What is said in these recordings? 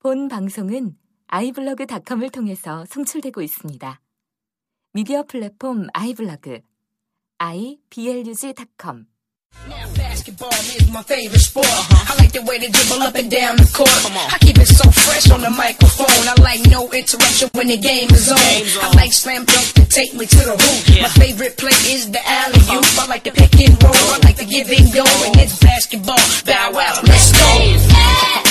본 방송은 아이블로그닷컴을 통해서 송출되고 있습니다. 미디어 플랫폼 아이블로그 iblog.com Now basketball is my favorite sport. I like the way they dribble up and down the court. I keep it so fresh on the microphone. I like no interruption when the game is on. I like slam dunk to take me to the hoop. My favorite play is the alley oop. I like the pick and roll. I like the give and go. And it's basketball. Bow wow, let's go.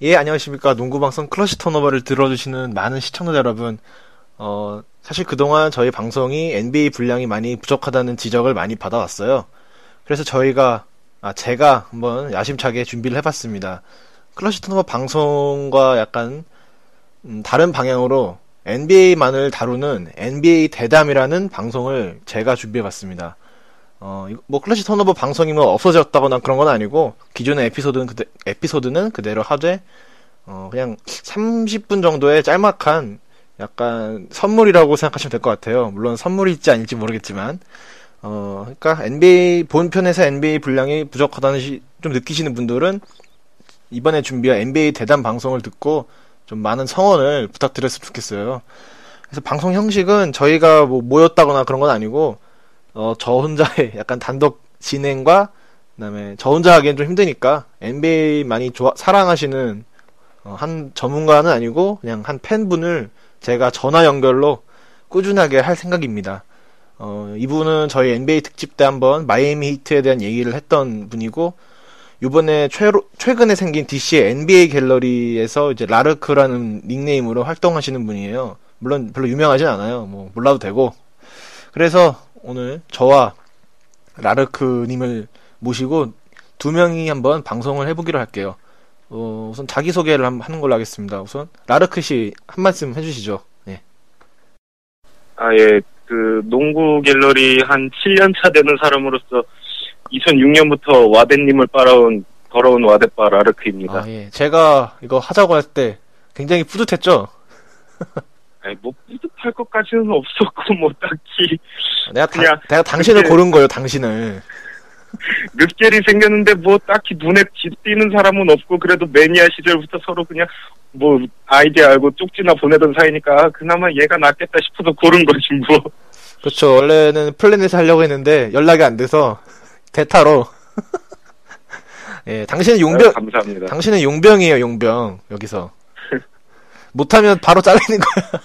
예, 안녕하십니까. 농구방송 클러치 턴오버를 들어주시는 많은 시청자 여러분. 어, 사실 그동안 저희 방송이 NBA 분량이 많이 부족하다는 지적을 많이 받아왔어요. 그래서 저희가, 아, 제가 한번 야심차게 준비를 해봤습니다. 클러치 턴오버 방송과 약간, 음, 다른 방향으로 NBA만을 다루는 NBA 대담이라는 방송을 제가 준비해봤습니다. 어, 뭐 클러치 턴오버 방송이 뭐 없어졌다거나 그런 건 아니고 기존의 에피소드는 그대, 에피소드는 그대로 하되 어, 그냥 30분 정도의 짤막한 약간 선물이라고 생각하시면 될 것 같아요. 물론 선물일지 아닐지 모르겠지만 어, 그러니까 NBA 본편에서 NBA 분량이 부족하다는 시, 좀 느끼시는 분들은 이번에 준비한 NBA 대담 방송을 듣고 좀 많은 성원을 부탁드렸으면 좋겠어요. 그래서 방송 형식은 저희가 뭐 모였다거나 그런 건 아니고 어, 저 혼자의 약간 단독 진행과 그다음에 저 혼자 하기엔 좀 힘드니까 NBA 많이 좋아 사랑하시는 어, 한 전문가는 아니고 그냥 한 팬분을 제가 전화 연결로 꾸준하게 할 생각입니다. 어, 이분은 저희 NBA 특집 때 한번 마이애미 히트에 대한 얘기를 했던 분이고 요번에 최로, 최근에 생긴 DC의 NBA 갤러리에서 이제 라르크라는 닉네임으로 활동하시는 분이에요. 물론 별로 유명하진 않아요. 뭐 몰라도 되고. 그래서 오늘 저와 라르크님을 모시고 두 명이 한번 방송을 해보기로 할게요. 어, 우선 자기소개를 한번 하는 걸로 하겠습니다. 우선 라르크 씨 한 말씀 해주시죠. 네. 아, 예. 그, 농구 갤러리 한 7년 차 되는 사람으로서 2006년부터 와데님을 빨아온 더러운 와데바 라르크입니다. 아, 예. 제가 이거 하자고 할 때 굉장히 뿌듯했죠? 아니, 뭐, 뿌듯 할 것까지는 없었고, 뭐, 딱히. 내가, 다- 그냥 내가 당신을 그때- 고른 거예요, 당신을. 늦겔이 생겼는데, 뭐, 딱히 눈에 띄는 사람은 없고, 그래도 매니아 시절부터 서로 그냥, 뭐, 아이디어 알고 쪽지나 보내던 사이니까, 아, 그나마 얘가 낫겠다 싶어서 고른 거지, 뭐. 그렇죠. 원래는 플래닛을 하려고 했는데 연락이 안 돼서 대타로. 예, 당신은 용병, 아유, 감사합니다. 당신은 용병이에요, 용병. 여기서. 못하면 바로 잘리는 거야.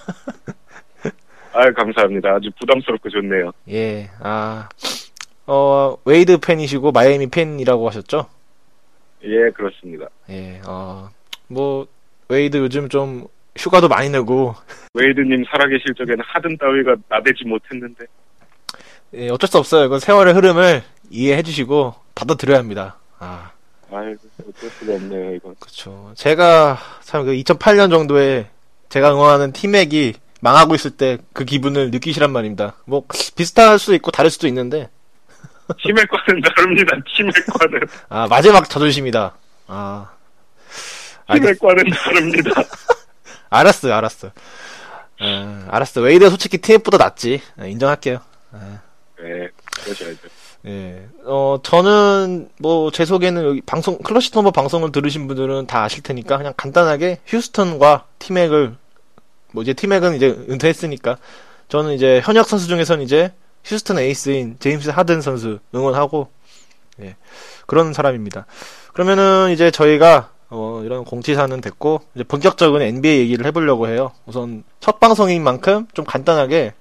아유, 감사합니다. 아주 부담스럽고 좋네요. 예, 아, 어, 웨이드 팬이시고 마이애미 팬이라고 하셨죠? 예, 그렇습니다. 예, 어, 뭐, 웨이드 요즘 좀 휴가도 많이 내고, 웨이드님 살아계실 적에는 하든 따위가 나대지 못했는데, 예, 어쩔 수 없어요. 이건 세월의 흐름을 이해해 주시고, 받아들여야 합니다. 아, 아유, 어쩔 수가 없네요, 이건. 그쵸. 제가 참 그 2008년 정도에 제가 응원하는 팀맥이 망하고 있을 때 그 기분을 느끼시란 말입니다. 뭐, 비슷할 수도 있고 다를 수도 있는데, 치맥과는 다릅니다, 치맥과는. 아, 마지막 자존심이다. 아. 치맥과는 다릅니다. 알았어요, 알았어. 아, 알았어. 웨이드가 솔직히 TF보다 낫지. 아, 인정할게요. 아, 네, 그러셔야죠. 예. 어, 저는, 뭐, 제 소개는 여기 방송, 클러시 터버 방송을 들으신 분들은 다 아실 테니까, 그냥 간단하게 휴스턴과 티맥을, 뭐, 이제 티맥은 이제 은퇴했으니까, 저는 이제 현역 선수 중에서는 이제 휴스턴 에이스인 제임스 하든 선수 응원하고, 예. 그런 사람입니다. 그러면은 이제 저희가, 어, 이런 공지사는 됐고, 이제 본격적인 NBA 얘기를 해보려고 해요. 우선 첫 방송인 만큼 좀 간단하게,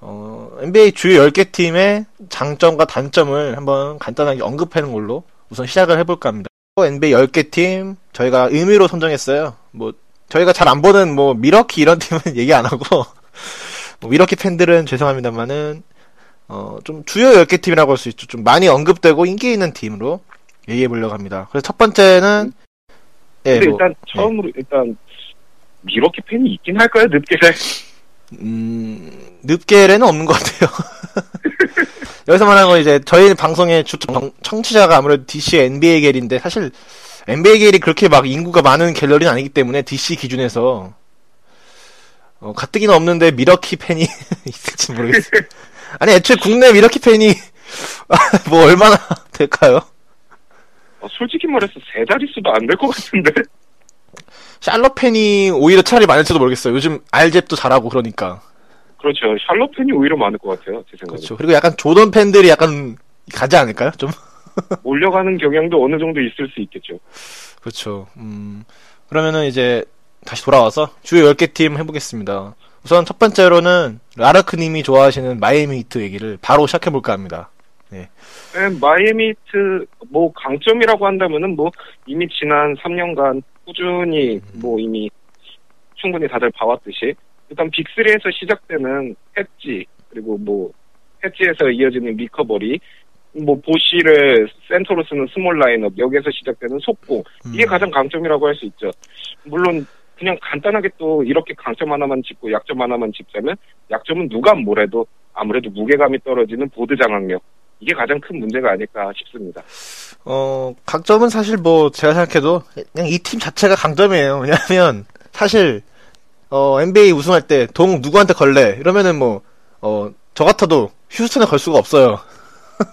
어, NBA 주요 10개 팀의 장점과 단점을 한번 간단하게 언급하는 걸로 우선 시작을 해볼까 합니다. NBA 10개 팀, 저희가 의미로 선정했어요. 뭐, 저희가 잘 안 보는 뭐, 미러키 이런 팀은 얘기 안 하고, 뭐 미러키 팬들은 죄송합니다만은, 어, 좀 주요 10개 팀이라고 할 수 있죠. 좀 많이 언급되고 인기 있는 팀으로 얘기해 보려고 합니다. 그래서 첫 번째는, 예, 근데 뭐, 일단 처음으로 일단 미러키 팬이 있긴 할까요? 늦게살 음, 늪겔에는 없는 것 같아요. 여기서 말하는 건 이제 저희 방송의 주 청- 청취자가 아무래도 DC NBA 겔인데 사실 NBA 겔이 그렇게 막 인구가 많은 갤러리는 아니기 때문에 DC 기준에서 어, 가뜩이나 없는데 미러키 팬이 있을지 모르겠어요. 아니 애초에 국내 미러키 팬이 뭐 얼마나 될까요? 어, 솔직히 말해서 세 자릿수도 안 될 것 같은데. 샬럿 팬이 오히려 차라리 많을지도 모르겠어요. 요즘 알잽도 잘하고 그러니까. 그렇죠. 샬롯 팬이 오히려 많을 것 같아요. 제 생각에. 그렇죠. 그리고 약간 조던 팬들이 약간 가지 않을까요? 좀 몰려가는 경향도 어느 정도 있을 수 있겠죠. 그렇죠. 음 그러면은 이제 다시 돌아와서 주요 10개 팀 해보겠습니다. 우선 첫 번째로는 라르크님이 좋아하시는 마이애미 히트 얘기를 바로 시작해볼까 합니다. 네, 마이애미 히트 뭐 강점이라고 한다면은 뭐 이미 지난 3년간 꾸준히 뭐 이미 충분히 다들 봐왔듯이 일단 big 3에서 시작되는 해지 그리고 뭐 해지에서 이어지는 recovery 뭐 보쉬를 센터로 쓰는 small 라인업 여기에서 시작되는 속공 이게 음. 가장 강점이라고 할 수 있죠. 물론 그냥 간단하게 또 이렇게 강점 하나만 짚고 약점 하나만 짚자면 약점은 누가 뭐래도 아무래도 무게감이 떨어지는 보드 장악력 이게 가장 큰 문제가 아닐까 싶습니다. 어, 강점은 사실 뭐, 제가 생각해도, 그냥 이 팀 자체가 강점이에요. 왜냐면, 사실, 어, NBA 우승할 때, 동 누구한테 걸래? 이러면은 뭐, 어, 저 같아도 휴스턴에 걸 수가 없어요.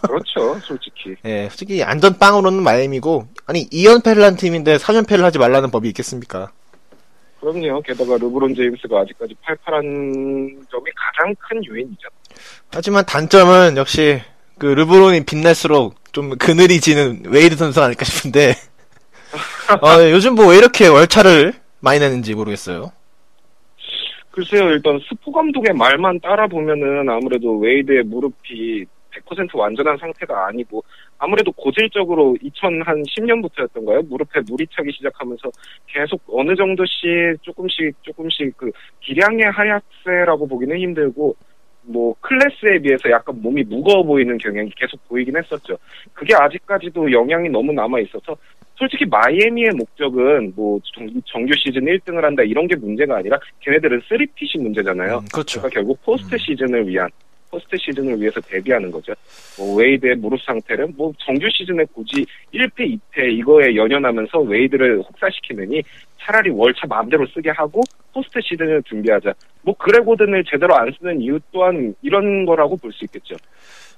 그렇죠, 솔직히. 예, 솔직히 안전빵으로는 마이애미고, 아니, 2연패를 한 팀인데 3연패를 하지 말라는 법이 있겠습니까? 그럼요. 게다가 르브론 제임스가 아직까지 팔팔한 점이 가장 큰 요인이죠. 하지만 단점은 역시, 그, 르브론이 빛날수록 좀 그늘이 지는 웨이드 선수 아닐까 싶은데, 어, 요즘 뭐 왜 이렇게 월차를 많이 내는지 모르겠어요. 글쎄요, 일단 스포 감독의 말만 따라 보면은 아무래도 웨이드의 무릎이 100% 완전한 상태가 아니고 아무래도 고질적으로 2010년부터였던가요? 무릎에 물이 차기 시작하면서 계속 어느 정도씩 조금씩 조금씩 그 기량의 하락세라고 보기는 힘들고 뭐 클래스에 비해서 약간 몸이 무거워 보이는 경향이 계속 보이긴 했었죠. 그게 아직까지도 영향이 너무 남아 있어서 솔직히 마이애미의 목적은 뭐 정, 정규 시즌 1등을 한다 이런 게 문제가 아니라 걔네들은 3-peat이 문제잖아요. 음, 그렇죠. 그러니까 결국 포스트 시즌을 위한 포스트 시즌을 위해서 대비하는 거죠. 뭐 웨이드의 무릎 상태는 뭐 정규 시즌에 굳이 1패, 2패 이거에 연연하면서 웨이드를 혹사시키느니 차라리 월차 마음대로 쓰게 하고 포스트 시즌을 준비하자. 뭐 그렉 오든을 제대로 안 쓰는 이유 또한 이런 거라고 볼 수 있겠죠.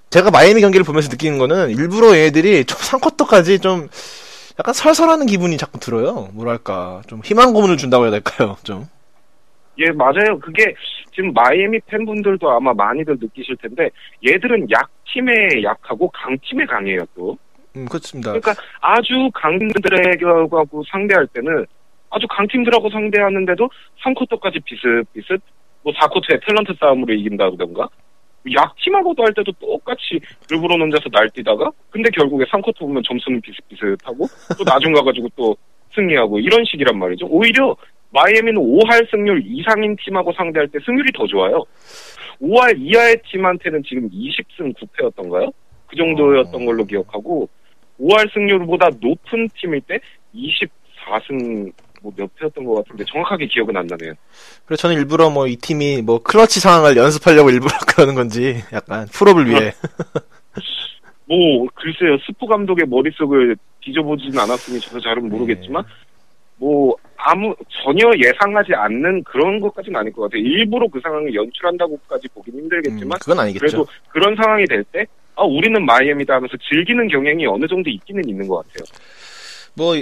제가 마이애미 경기를 보면서 느끼는 거는 일부러 얘들이 좀 3쿼터까지 좀 약간 살살하는 기분이 자꾸 들어요. 뭐랄까. 좀 희망 고문을 준다고 해야 될까요? 좀. 예, 맞아요. 그게 지금 마이애미 팬분들도 아마 많이들 느끼실 텐데 얘들은 약팀에 약하고 강팀에 강해요 또. 음, 그렇습니다. 그러니까 아주 강팀들하고 상대할 때는 아주 강팀들하고 상대하는데도 3쿼터까지 비슷비슷 뭐 4쿼터에 탤런트 싸움으로 이긴다던가 약팀하고도 할 때도 똑같이 르브론 혼자서 날뛰다가 근데 결국에 3쿼터 보면 점수는 비슷비슷하고 또 나중 가가지고 또 승리하고 이런 식이란 말이죠. 오히려 마이애미는 5할 승률 이상인 팀하고 상대할 때 승률이 더 좋아요. 5할 이하의 팀한테는 지금 20승 9패였던가요? 그 정도였던 걸로 기억하고 5할 승률보다 높은 팀일 때 24승 뭐몇 패였던 것 같은데 정확하게 기억은 안 나네요. 그래서 저는 일부러 뭐 이 팀이 뭐 클러치 상황을 연습하려고 일부러 그러는 건지 약간 플옵을 위해. 뭐 글쎄요 스포 감독의 머릿속을 뒤져보지는 않았으니 저도 잘은 모르겠지만 뭐 아무 전혀 예상하지 않는 그런 것까지는 아닐 것 같아요. 일부러 그 상황을 연출한다고까지 보긴 음, 힘들겠지만 그건 아니겠죠. 그래도 그런 상황이 될 때 아, 우리는 마이애미다 하면서 즐기는 경향이 어느 정도 있기는 있는 것 같아요. 뭐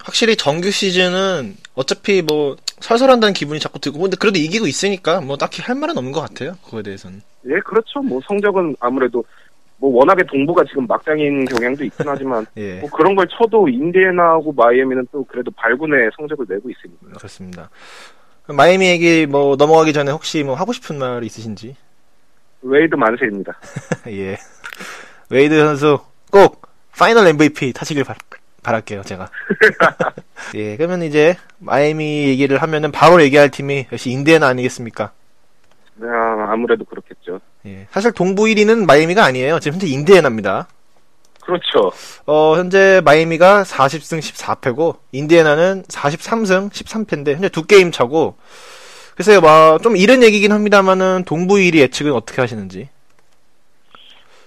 확실히 정규 시즌은 어차피 뭐 설설한다는 기분이 자꾸 들고 근데 그래도 이기고 있으니까 뭐 딱히 할 말은 없는 것 같아요. 그거에 대해서는. 예, 그렇죠. 뭐 성적은 아무래도 뭐 워낙에 동부가 지금 막장인 경향도 있긴 하지만 예. 뭐 그런 걸 쳐도 인디애나하고 마이애미는 또 그래도 발군의 성적을 내고 있으니까. 그렇습니다. 마이애미 얘기 뭐 넘어가기 전에 혹시 뭐 하고 싶은 말 있으신지? 웨이드 만세입니다. 예. 웨이드 선수 꼭 final MVP 타시길 바, 바랄게요, 제가. 예, 그러면 이제 마이애미 얘기를 하면은 바로 얘기할 팀이 역시 인디애나 아니겠습니까? 아, 아무래도 그렇겠죠. 예. 사실 동부 1위는 마이애미가 아니에요. 지금 현재 인디애나입니다. 그렇죠. 어, 현재 마이애미가 40승 14패고 인디애나는 43승 13패인데 현재 두 게임 차고 글쎄요, 뭐, 좀 이른 얘기긴 합니다만은 동부 1위 예측은 어떻게 하시는지.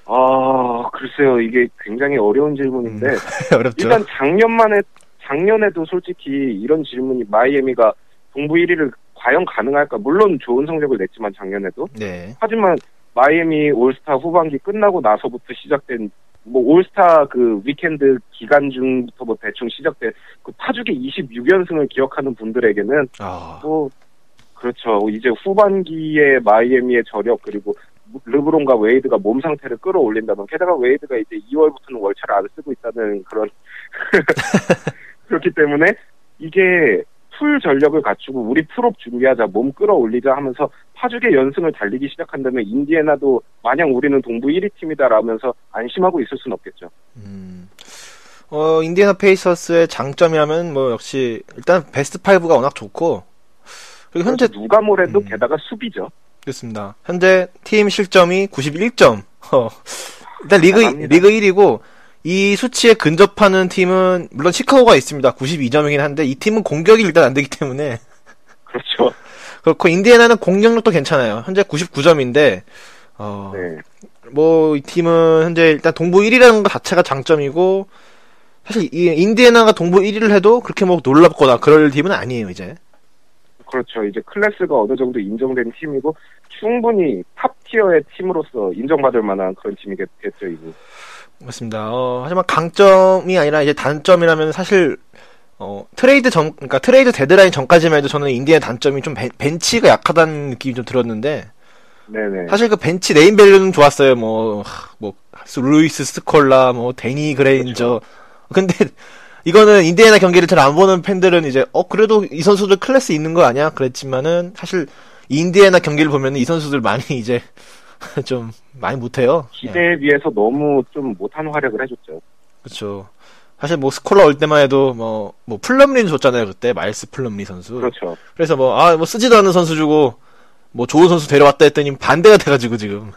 아, 글쎄요. 이게 굉장히 어려운 질문인데 어렵죠? 일단 작년만 에 작년에도 솔직히 이런 질문이 마이애미가 동부 1위를 과연 가능할까? 물론 좋은 성적을 냈지만 작년에도 네. 하지만 마이애미 올스타 후반기 끝나고 나서부터 시작된 뭐 올스타 그 위켄드 기간 중부터 뭐 대충 시작된 그 파죽의 26연승을 기억하는 분들에게는 아, 뭐 그렇죠. 이제 후반기에 마이애미의 저력 그리고 르브론과 웨이드가 몸 상태를 끌어올린다면 게다가 웨이드가 이제 2월부터는 월차를 안 쓰고 있다는 그런 그렇기 때문에 이게 풀 전력을 갖추고 우리 플옵 준비하자 몸 끌어올리자 하면서 파죽의 연승을 달리기 시작한다면 인디애나도 마냥 우리는 동부 1위 팀이다라면서 안심하고 있을 수는 없겠죠. 음. 어, 인디애나 페이서스의 장점이라면 뭐 역시 일단 베스트 5가 워낙 좋고 그리고 현재 누가 뭐래도 음. 게다가 수비죠. 그렇습니다. 현재 팀 실점이 91점. 어, 일단 리그 대단합니다. 리그 1위고 이 수치에 근접하는 팀은 물론 시카고가 있습니다. 92점이긴 한데 이 팀은 공격이 일단 안 되기 때문에 그렇죠. 그렇고 인디애나는 공격력도 괜찮아요. 현재 99점인데 어, 네. 뭐이 팀은 현재 일단 동부 1위라는 것 자체가 장점이고 사실 이 인디애나가 동부 1위를 해도 그렇게 뭐 놀랍거나 그럴 팀은 아니에요 이제. 그렇죠. 이제 클래스가 어느 정도 인정된 팀이고 충분히 top tier의 팀으로서 인정받을 만한 그런 팀이겠죠, 이거. 맞습니다. 어, 하지만 강점이 아니라 이제 단점이라면 사실 어, 트레이드 전, 그러니까 트레이드 데드라인 전까지만 해도 저는 인디의 단점이 좀 벤, 벤치가 약하다는 느낌이 좀 들었는데 네네. 사실 그 벤치 네임 밸류는 좋았어요. 뭐, 하, 뭐 루이스 스콜라, 뭐 데니 그레인저. 근데 이거는 인디애나 경기를 잘 안 보는 팬들은 이제 어 그래도 이 선수들 클래스 있는 거 아니야? 그랬지만은 사실 인디애나 경기를 보면 이 선수들 많이 이제 좀 많이 못해요. 예. 기대에 비해서 너무 좀 못한 활약을 해줬죠. 그렇죠. 사실 뭐 스콜라 올 때만 해도 뭐, 뭐 플럼리 줬잖아요 그때 마일스 플럼리 선수. 그렇죠. 그래서 뭐 아뭐 쓰지도 않는 선수 주고 뭐 좋은 선수 데려왔다 했더니 반대가 돼가지고 지금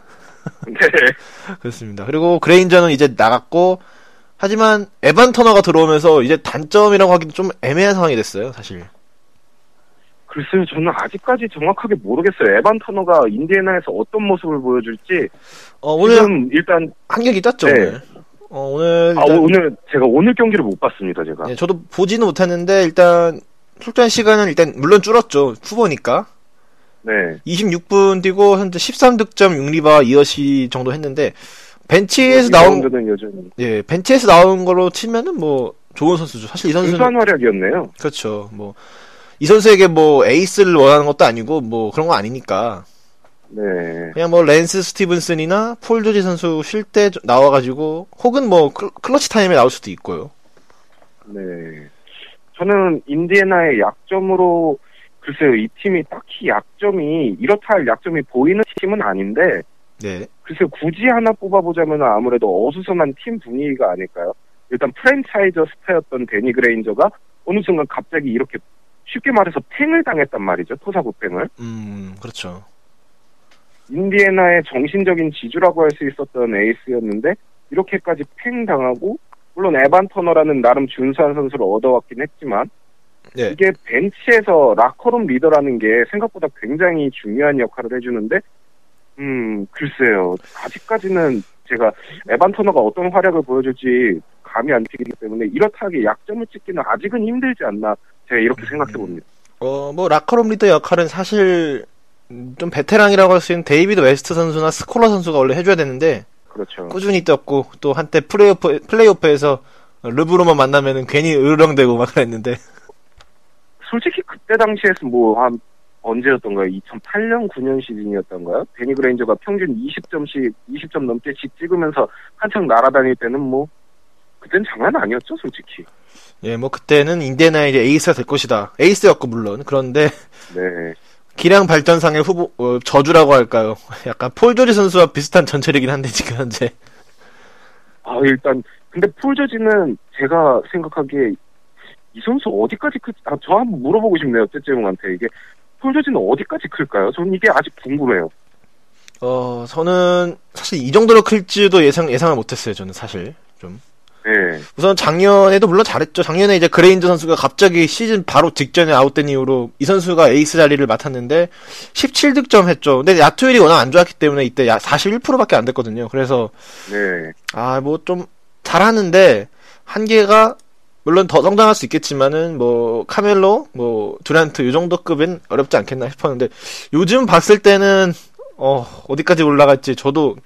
네. 그렇습니다. 그리고 그레인저는 이제 나갔고 하지만 에반 터너가 들어오면서 이제 단점이라고 하기는 좀 애매한 상황이 됐어요 사실. 글쎄요, 저는 아직까지 정확하게 모르겠어요. 에반 터너가 인디애나에서 어떤 모습을 보여줄지. 어 오늘 일단, 한 경기 떴죠 네. 오늘. 어 오늘 아, 오늘, 제가 오늘 경기를 못 봤습니다, 제가. 예, 저도 보지는 못했는데 일단 출전 시간은 일단 물론 줄었죠 후보니까. 네. 26분 뛰고 현재 13득점 6리바 2어시 정도 했는데 벤치에서 나온 리바운드는 여전히. 예 벤치에서 나온 걸로 치면은 뭐 좋은 선수죠. 사실 이 선수는 활약이었네요. 그렇죠. 뭐 이 선수에게 뭐 에이스를 원하는 것도 아니고 뭐 그런 거 아니니까 네. 그냥 뭐 랜스 스티븐슨이나 폴 조지 선수 쉴 때 나와가지고 혹은 뭐 클- clutch time에 나올 수도 있고요. 네. 저는 인디애나의 약점으로 글쎄요, 이 팀이 딱히 약점이 이렇다 할 약점이 보이는 팀은 아닌데 네. 글쎄요, 굳이 하나 뽑아보자면 아무래도 어수선한 팀 분위기가 아닐까요? 일단 franchise 스타였던 데니 그레인저가 어느 순간 갑자기 이렇게 쉽게 말해서 팽을 당했단 말이죠, 토사구팽을. 음 그렇죠. 인디애나의 정신적인 지주라고 할 수 있었던 에이스였는데 이렇게까지 팽 당하고 물론 에반 터너라는 나름 준수한 선수를 얻어왔긴 했지만 네. 이게 벤치에서 라커룸 리더라는 게 생각보다 굉장히 중요한 역할을 해주는데 음 글쎄요 아직까지는 제가 에반 터너가 어떤 활약을 보여줄지 감이 안 튀기 때문에 이렇다하게 약점을 찍기는 아직은 힘들지 않나 제가 이렇게 생각해 봅니다. 어 뭐 라커룸 리더 역할은 사실 음, 좀 베테랑이라고 할 수 있는 데이비드 웨스트 선수나 스콜라 선수가 원래 해줘야 되는데 그렇죠. 꾸준히 뛰었고 또 한때 플레이오프 플레이오프에서 르브로만 만나면은 괜히 으르렁대고 막 그랬는데 솔직히 그때 당시에서 뭐 한 언제였던가요? 2008년 9년 시즌이었던가요? 데니 그레인저가 평균 20점씩 20점 넘게씩 찍으면서 한창 날아다닐 때는 뭐 그땐 장난 아니었죠, 솔직히. 예 뭐 그때는 인디애나의 이제 에이스가 될 것이다 에이스였고 물론 그런데 네. 기량 발전상의 후보 어, 저주라고 할까요? 약간 폴 조지 선수와 비슷한 전철이긴 한데 지금 현재 아 일단 근데 폴 조지는 제가 생각하기에 이 선수 어디까지 클? 아, 저 한번 물어보고 싶네요, 떼째용한테 이게 폴 조지는 어디까지 클까요? 저는 이게 아직 궁금해요. 어 저는 사실 이 정도로 클지도 예상 예상을 못했어요 저는 사실 좀 네. 우선 작년에도 물론 잘했죠. 작년에 이제 그레인저 선수가 갑자기 시즌 바로 직전에 아웃된 이후로 이 선수가 에이스 자리를 맡았는데 17득점 했죠. 근데 야투율이 워낙 안 좋았기 때문에 이때 41%밖에 안 됐거든요. 그래서 네. 아뭐 좀 잘하는데 한계가 물론 더 성장할 수 있겠지만은 뭐 카멜로, 뭐 두란트 이 정도 급은 어렵지 않겠나 싶었는데 요즘 봤을 때는 어 어디까지 올라갈지 저도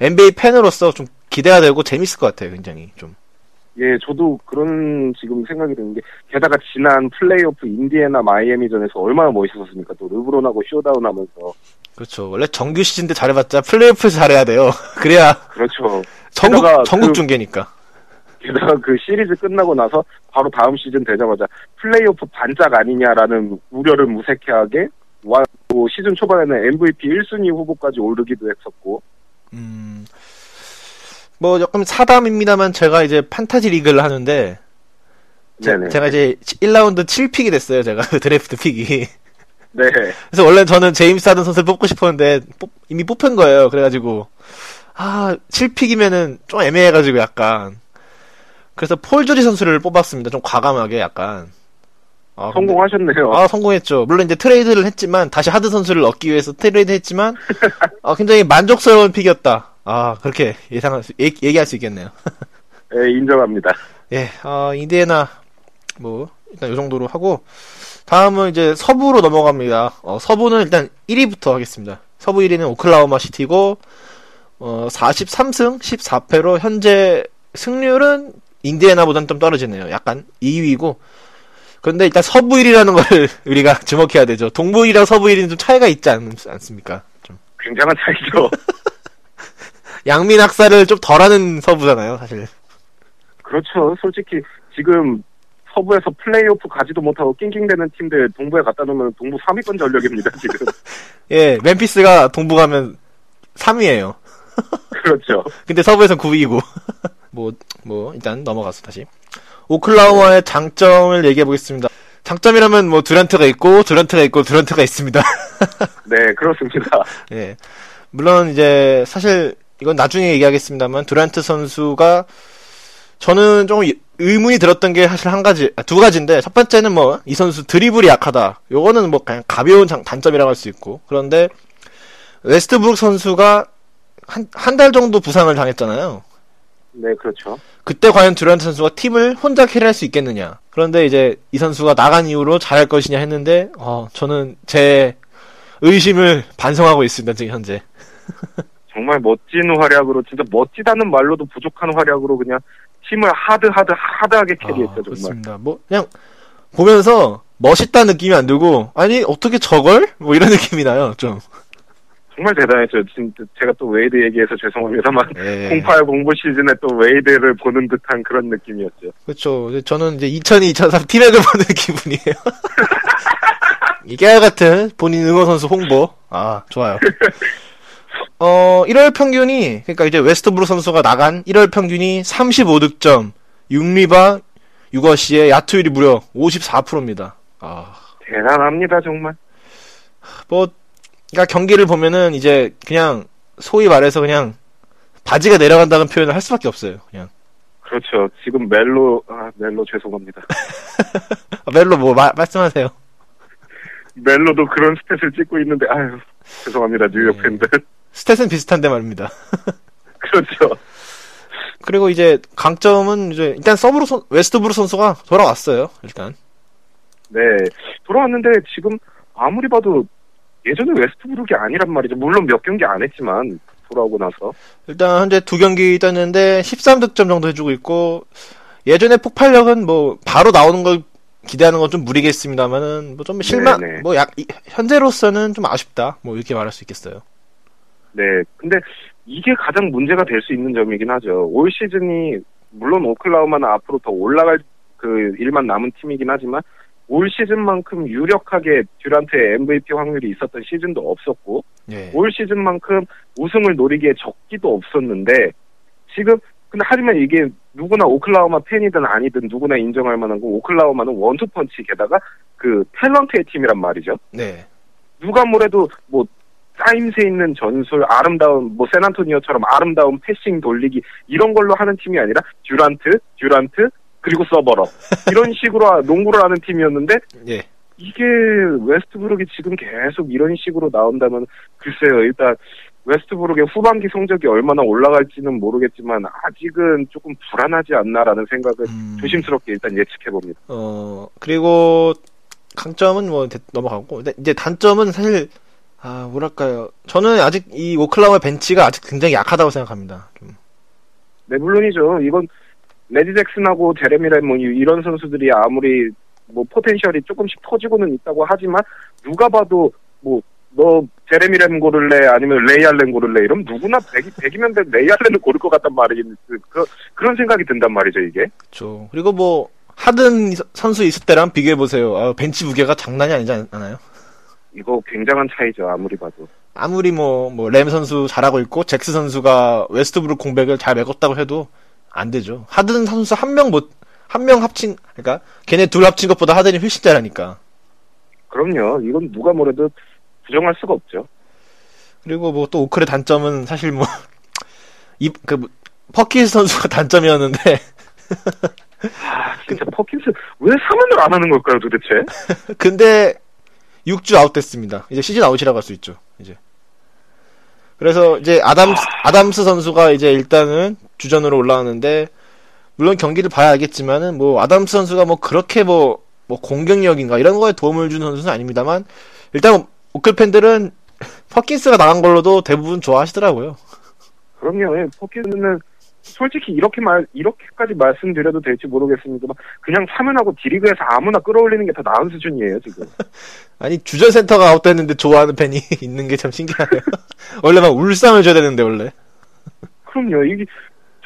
NBA 팬으로서 좀 기대가 되고 재밌을 것 같아요, 굉장히 좀. 예, 저도 그런 지금 생각이 드는 게 게다가 지난 플레이오프 인디애나 마이애미전에서 얼마나 멋있었습니까? 또 르브론하고 showdown 하면서 그렇죠. 원래 정규 시즌 때 잘해봤자 플레이오프에서 잘해야 돼요. 그래야 그렇죠. 전국 전국 그- 중계니까. 게다가 그 시리즈 끝나고 나서 바로 다음 시즌 되자마자 플레이오프 반짝 아니냐라는 우려를 무색해하게 와, 또 시즌 초반에는 MVP 1순위 후보까지 오르기도 했었고 음. 뭐 조금 사담입니다만 제가 이제 판타지 리그를 하는데 제. 가 이제 1라운드 7pick이 됐어요. 제가 그 드래프트 pick이. 네. 그래서 원래 저는 제임스 하든 선수를 뽑고 싶었는데 뽑- 이미 뽑힌 거예요. 그래가지고 아 7pick이면은 좀 애매해가지고 약간 그래서 폴 조지 선수를 뽑았습니다. 좀 과감하게 약간 아, 성공하셨네요. 아 성공했죠. 물론 이제 트레이드를 했지만 다시 하든 선수를 얻기 위해서 트레이드 했지만 아, 굉장히 만족스러운 pick이었다. 아 그렇게 예상할 수 얘- 얘기할 수 있겠네요. 네, 인정합니다. 예, 어, 인디애나 뭐 일단 이 정도로 하고 다음은 이제 서부로 넘어갑니다. 어, 서부는 일단 1위부터 하겠습니다. 서부 1위는 오클라호마 시티고 어, 43승 14패로 현재 승률은 인디애나보다는 좀 떨어지네요. 약간 2위고 그런데 일단 서부 1위라는 걸 우리가 주목해야 되죠. 동부 1위랑 서부 1위는 좀 차이가 있지 않, 않습니까? 좀 굉장한 차이죠. 양민 학살을 좀 덜하는 서부잖아요, 사실. 그렇죠. 솔직히 지금 서부에서 플레이오프 가지도 못하고 낑낑대는 팀들 동부에 갖다 놓으면 동부 3위권 전력입니다. 지금. 예, 멤피스가 동부 가면 3위예요. 그렇죠. 근데 서부에선 9위고. 뭐, 뭐, 일단 넘어가서 다시. 오클라호마의 장점을 얘기해 보겠습니다. 장점이라면 뭐, 두란트가 있고, 두란트가 있고, 두란트가 있습니다. 네, 그렇습니다. 예. 물론 이제, 사실, 이건 나중에 얘기하겠습니다만, 두란트 선수가, 저는 조금 의문이 들었던 게 사실 한 가지, 아, 두 가지인데, 첫 번째는 뭐, 이 선수 드리블이 약하다. 요거는 뭐, 그냥 가벼운 장- 단점이라고 할 수 있고. 그런데, 웨스트브룩 선수가 한, 한 달 정도 부상을 당했잖아요. 네, 그렇죠. 그때 과연 듀란트 선수가 팀을 혼자 캐리할 수 있겠느냐. 그런데 이제 이 선수가 나간 이후로 잘할 것이냐 했는데, 어, 저는 제 의심을 반성하고 있습니다, 지금 현재. 정말 멋진 활약으로 진짜 멋지다는 말로도 부족한 활약으로 그냥 팀을 하드 하드 하드하게 캐리했죠 아, 정말. 그렇습니다. 뭐, 그냥 보면서 멋있다는 느낌이 안 들고, 아니, 어떻게 저걸? 뭐 이런 느낌이 나요, 좀. 정말 대단했죠. 진짜 제가 또 웨이드 얘기해서 죄송합니다만 예. 08 공구 시즌에 또 웨이드를 보는 듯한 그런 느낌이었죠. 그렇죠. 저는 이제 2002, 2003 티맥을 보는 기분이에요. 이게 같은 본인 응원 선수 홍보. 아, 좋아요. 어, 1월 평균이, 그러니까 이제 웨스트브룩 선수가 나간 1월 평균이 35득점, 6리바, 6어시에 야투율이 무려 54%입니다. 아, 대단합니다 정말. 뭐, 그러니까 경기를 보면은 이제 그냥 소위 말해서 그냥 바지가 내려간다는 표현을 할 수밖에 없어요. 그냥. 그렇죠. 지금 멜로 아 멜로 죄송합니다. 아, 멜로 뭐 마- 말씀하세요. 멜로도 그런 stat을 찍고 있는데 아유 죄송합니다 뉴욕 네. 팬들. stat은 비슷한데 말입니다. 그렇죠. 그리고 이제 강점은 이제 일단 서브로 선, 웨스트브룩 선수가 돌아왔어요. 일단 네 돌아왔는데 지금 아무리 봐도 예전에 웨스트브룩이 아니란 말이죠. 물론 몇 경기 안 했지만 돌아오고 나서 일단 현재 두 경기 뛰었는데 13득점 정도 해주고 있고 예전에 폭발력은 뭐 바로 나오는 걸 기대하는 건 좀 무리겠습니다만은 뭐 좀 실망 네네. 뭐약 현재로서는 좀 아쉽다 뭐 이렇게 말할 수 있겠어요. 네 근데 이게 가장 문제가 될 수 있는 점이긴 하죠. 올 시즌이 물론 오클라호마는 앞으로 더 올라갈 그 일만 남은 팀이긴 하지만 올 시즌만큼 유력하게 듀란트의 MVP 확률이 있었던 시즌도 없었고 예. 올 시즌만큼 우승을 노리기에 적기도 없었는데 지금 근데 하지만 이게 누구나 오클라호마 팬이든 아니든 누구나 인정할 만한 거 오클라호마는 원투펀치 게다가 그 탤런트의 팀이란 말이죠. 네. 누가 뭐래도 뭐 짜임새 있는 전술, 아름다운 뭐 샌안토니오처럼 아름다운 패싱 돌리기 이런 걸로 하는 팀이 아니라 듀란트, 듀란트 그리고 서버러 이런 식으로 농구를 하는 팀이었는데 예. 이게 웨스트브룩이 지금 계속 이런 식으로 나온다면 글쎄요 일단 웨스트브룩의 후반기 성적이 얼마나 올라갈지는 모르겠지만 아직은 조금 불안하지 않나라는 생각을 음. 조심스럽게 일단 예측해 봅니다. 어, 그리고 강점은 뭐 대- 넘어가고 근데 이제 단점은 사실 아, 뭐랄까요. 저는 아직 이 오클라호마 벤치가 아직 굉장히 약하다고 생각합니다. 좀. 네, 물론이죠. 이건 레지 잭슨하고 제레미 램 뭐 이런 선수들이 아무리 뭐 potential이 조금씩 터지고는 있다고 하지만 누가 봐도 뭐 너 제레미 램 고를래 아니면 레이 알렌 고를래 이러면 누구나 100, 100이면 레이 알렌을 고를 것 같단 말이지 그, 그, 그런 생각이 든단 말이죠 이게 그렇죠. 그리고 뭐 하든 선수 있을 때랑 비교해 보세요. 아, 벤치 무게가 장난이 아니지 않- 않아요? 이거 굉장한 차이죠 아무리 봐도 아무리 뭐 뭐 램 선수 잘하고 있고 잭슨 선수가 웨스트브룩 공백을 잘 메꿨다고 해도 안 되죠. 하든 선수 한 명 못 한 명 합친 그러니까 걔네 둘 합친 것보다 하든이 훨씬 잘하니까. 그럼요 이건 누가 뭐래도 부정할 수가 없죠 그리고 뭐 또 오클의 단점은 사실 뭐 뭐이그 퍼킨스 선수가 단점이었는데 아 진짜 퍼킨스 왜 사면을 안 하는 걸까요 도대체 근데 6주 아웃됐습니다. 이제 시즌 아웃이라고 할 수 있죠. 이제. 그래서 이제 아담스, 아담스 선수가 이제 일단은 주전으로 올라왔는데 물론 경기를 봐야 알겠지만은 뭐 아담스 선수가 뭐 그렇게 뭐, 뭐 공격력인가 이런 거에 도움을 주는 선수는 아닙니다만 일단 오클 팬들은 퍼킨스가 나간 걸로도 대부분 좋아하시더라고요. 그럼요. 예, 퍼킨스는 솔직히 이렇게 말 이렇게까지 말씀드려도 될지 모르겠습니다만 그냥 사면하고 D-League에서 아무나 끌어올리는 게 더 나은 수준이에요 지금. 아니 주전 센터가 아웃됐는데 좋아하는 팬이 있는 게 참 신기하네요. 원래 막 울상을 져야 되는데 원래. 그럼요. 이게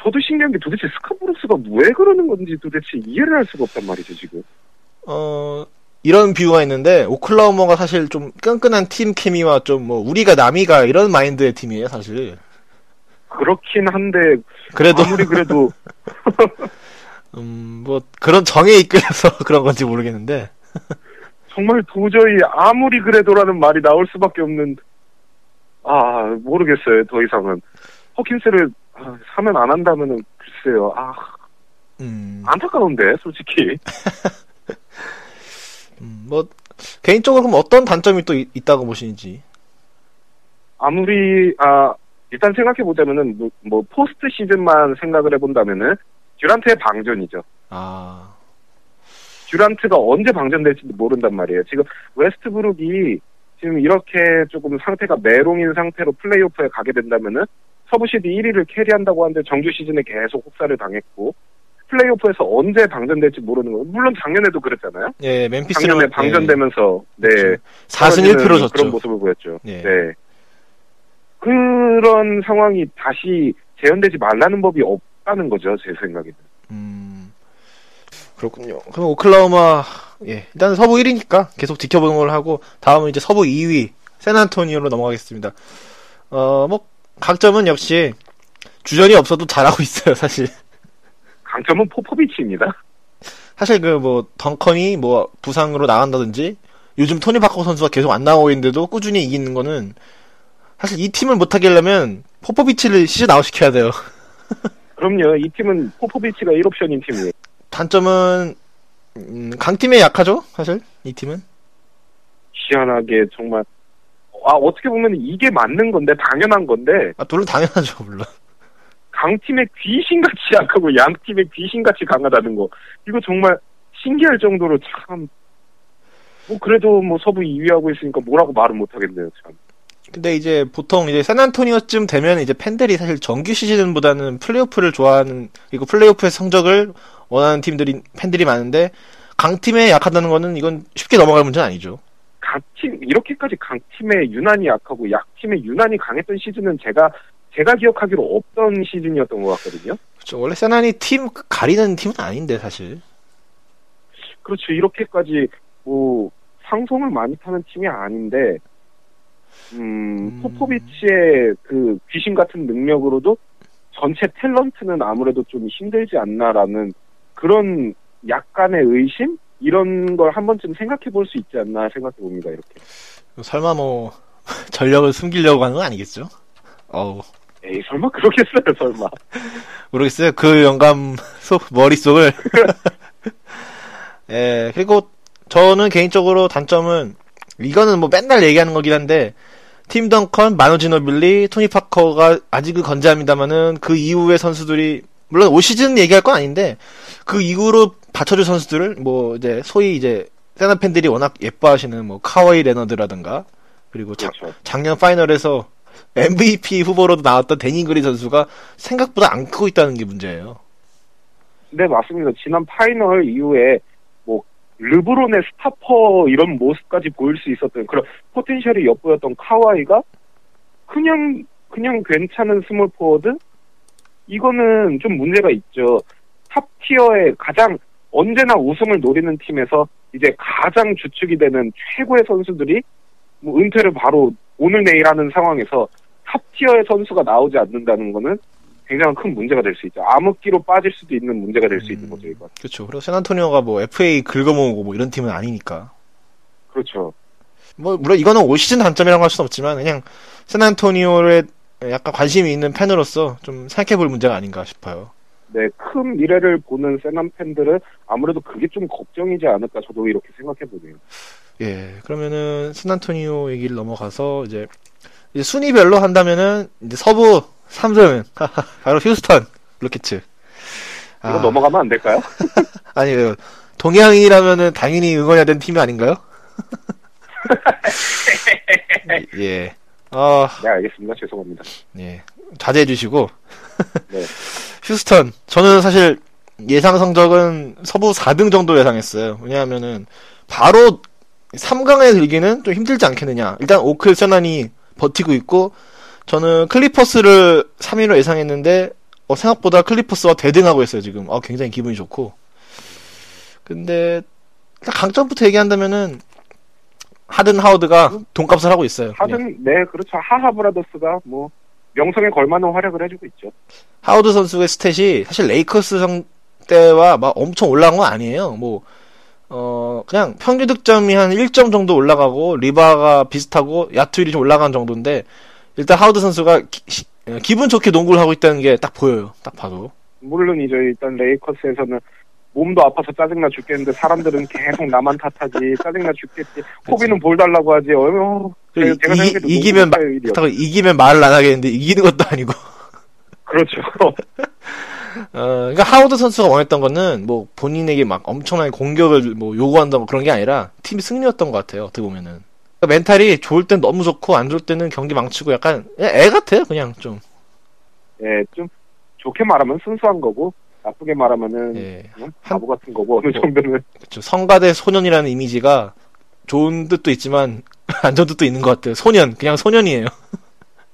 저도 신기한 게 도대체 스캇 브룩스가 왜 그러는 건지 도대체 이해를 할 수가 없단 말이죠 지금. 어, 이런 비유가 있는데, 오클라호마가 사실 좀 끈끈한 팀 케미와 좀 뭐, 우리가 남이가 이런 마인드의 팀이에요, 사실. 그렇긴 한데 그래도, 아무리 그래도 음, 뭐, 그런 정에 이끌려서 그런 건지 모르겠는데, 정말 도저히 아무리 그래도라는 말이 나올 수밖에 없는 아 모르겠어요 더 이상은. 허킨스를 아, 사면 안 한다면은 글쎄요 아 음, 안타까운데 솔직히. 음, 뭐, 개인적으로 그럼 어떤 단점이 또 있, 다고 보시는지. 아무리 아 일단 생각해 보자면은 뭐, 뭐 포스트 시즌만 생각을 해본다면은 듀란트의 방전이죠. 아, 듀란트가 언제 방전될지도 모른단 말이에요. 지금 웨스트브룩이 지금 이렇게 조금 상태가 메롱인 상태로 플레이오프에 가게 된다면은 서부 시드 1위를 캐리한다고 하는데 정규 시즌에 계속 혹사를 당했고 플레이오프에서 언제 방전될지 모르는 거. 물론 작년에도 그랬잖아요. 예, 멤피스는. 작년에 방전되면서 네. 4승 1패로 그런 졌죠. 모습을 보였죠. 예. 네. 그런 상황이 다시 재현되지 말라는 법이 없다는 거죠, 제 생각에는. 음, 그렇군요. 그럼 오클라호마, 예, 일단 서부 1위니까 계속 지켜보는 걸로 하고, 다음은 이제 서부 2위, 샌안토니오로 넘어가겠습니다. 어, 뭐, 강점은 역시, 주전이 없어도 잘하고 있어요, 사실. 강점은 포포비치입니다. 사실 그 뭐, 덩컨이 뭐, 부상으로 나간다든지, 요즘 토니 파커 선수가 계속 안 나오고 있는데도 꾸준히 이기는 거는, 사실 이 팀을 못하게 하려면, 포포비치를 시즌 아웃 시켜야 돼요. 그럼요, 이 팀은 포포비치가 1옵션인 팀이에요. 단점은, 음, 강팀에 약하죠, 사실, 이 팀은. 희한하게 정말 아 어떻게 보면 이게 맞는 건데 당연한 건데 아, 물론 당연하죠, 물론. 강팀의 귀신같이 약하고 양팀의 귀신같이 강하다는 거 이거 정말 신기할 정도로 참 뭐 그래도 뭐 서부 2위 하고 있으니까 뭐라고 말은 못하겠네요 참 근데 이제 보통 이제 샌안토니오쯤 되면 이제 팬들이 사실 정규 시즌보다는 플레이오프를 좋아하는 그리고 플레이오프의 성적을 원하는 팀들이 팬들이 많은데 강팀에 약하다는 거는 이건 쉽게 넘어갈 문제는 아니죠. 강팀 이렇게까지 강팀에 유난히 약하고 약팀에 유난히 강했던 시즌은 제가 제가 기억하기로 없던 시즌이었던 것 같거든요. 그렇죠. 원래 샌안이 팀 가리는 팀은 아닌데 사실. 그렇죠. 이렇게까지 뭐 상성을 많이 타는 팀이 아닌데 음, 음. 포포비치의 그 귀신 같은 능력으로도 전체 탤런트는 아무래도 좀 힘들지 않나라는 그런 약간의 의심 이런 걸 한 번쯤 생각해 볼 수 있지 않나 생각해 봅니다. 이렇게. 설마 뭐 전력을 숨기려고 하는 건 아니겠죠? 어우 에이 설마 그러겠어요. 설마. 모르겠어요. 그 영감 속 머릿속을. 예 그리고 저는 개인적으로 단점은 이거는 뭐 맨날 얘기하는 거긴 한데 팀 덩컨, 마노지노빌리, 토니 파커가 아직은 건재합니다만은 그 이후의 선수들이 물론 올 시즌 얘기할 건 아닌데 그 이후로 받쳐줄 선수들을 뭐 이제 소위 이제 세나 팬들이 워낙 예뻐하시는 뭐 카와이 레너드라든가 그리고 작, 그렇죠. 작년 파이널에서 MVP 후보로도 나왔던 데니 그리 선수가 생각보다 안 크고 있다는 게 문제예요. 네, 맞습니다. 지난 파이널 이후에 뭐 르브론의 stopper 이런 모습까지 보일 수 있었던 그런 potential이 엿보였던 카와이가 그냥 그냥 괜찮은 small forward 이거는 좀 문제가 있죠. top tier의 가장 언제나 우승을 노리는 팀에서 이제 가장 주축이 되는 최고의 선수들이 뭐 은퇴를 바로 오늘 내일 하는 상황에서 top tier의 선수가 나오지 않는다는 거는 굉장히 큰 문제가 될 수 있죠. 암흑기로 빠질 수도 있는 문제가 될수 있는 거죠, 이건. 그렇죠. 그리고 샌안토니오가 뭐 FA 긁어모으고 뭐 이런 팀은 아니니까. 그렇죠. 뭐 물론 이거는 올 시즌 단점이라고 할 수는 없지만 그냥 샌안토니오에 약간 관심이 있는 팬으로서 좀 생각해 볼 문제가 아닌가 싶어요. 네, 큰 미래를 보는 세남 팬들은 아무래도 그게 좀 걱정이지 않을까 저도 이렇게 생각해 보네요. 예, 그러면은 샌안토니오 얘기를 넘어가서 이제, 이제 순위별로 한다면은 이제 서부 3등 바로 휴스턴 로켓츠. 이거 넘어가면 안 될까요? 아니 동양이라면은 당연히 응원해야 되는 팀이 아닌가요? 예. 어, 네, 알겠습니다. 죄송합니다. 예. 자제해 주시고. 네. 휴스턴. 저는 사실 예상 성적은 서부 4등 정도 예상했어요. 왜냐하면은 바로 3강에 들기는 좀 힘들지 않겠느냐. 일단 오클 샌안이 버티고 있고 저는 클리퍼스를 3위로 예상했는데 어, 생각보다 클리퍼스와 대등하고 있어요 지금. 어, 굉장히 기분이 좋고. 근데 강점부터 얘기한다면은 하든 하워드가 돈값을 하고 있어요. 그냥. 하든 네, 그렇죠. 하하 브라더스가 뭐 명성에 걸맞는 활약을 해주고 있죠. 하워드 선수의 stat이 사실 레이커스 성 때와 막 엄청 올라간 건 아니에요. 뭐, 어, 그냥 평균 득점이 한 1점 정도 올라가고, 리바가 비슷하고, 야투율이 좀 올라간 정도인데, 일단 하워드 선수가 기, 분 좋게 농구를 하고 있다는 게 딱 보여요. 딱 봐도. 물론 이제 일단 레이커스에서는 몸도 아파서 짜증나 죽겠는데 사람들은 계속 나만 탓하지 짜증나 죽겠지 호비는 볼 달라고 하지 어, 제가 이, 생각해도 이기면, 마- 이기면 말을 안 하겠는데, 이기는 것도 아니고. 그렇죠 어, 그러니까 하워드 선수가 원했던 거는 뭐 본인에게 막 엄청나게 공격을 뭐 요구한다고 그런 게 아니라 팀이 승리였던 것 같아요. 어떻게 보면은. 그러니까 멘탈이 좋을 땐 너무 좋고 안 좋을 때는 경기 망치고 약간 애 같아요. 그냥 좀. 예, 좀 좋게 말하면 순수한 거고 나쁘게 말하면은 예. 응? 바보 같은 거고 어느 정도는 그쵸. 성가대 소년이라는 이미지가 좋은 뜻도 있지만 안 좋은 뜻도 있는 것 같아요. 소년, 그냥 소년이에요.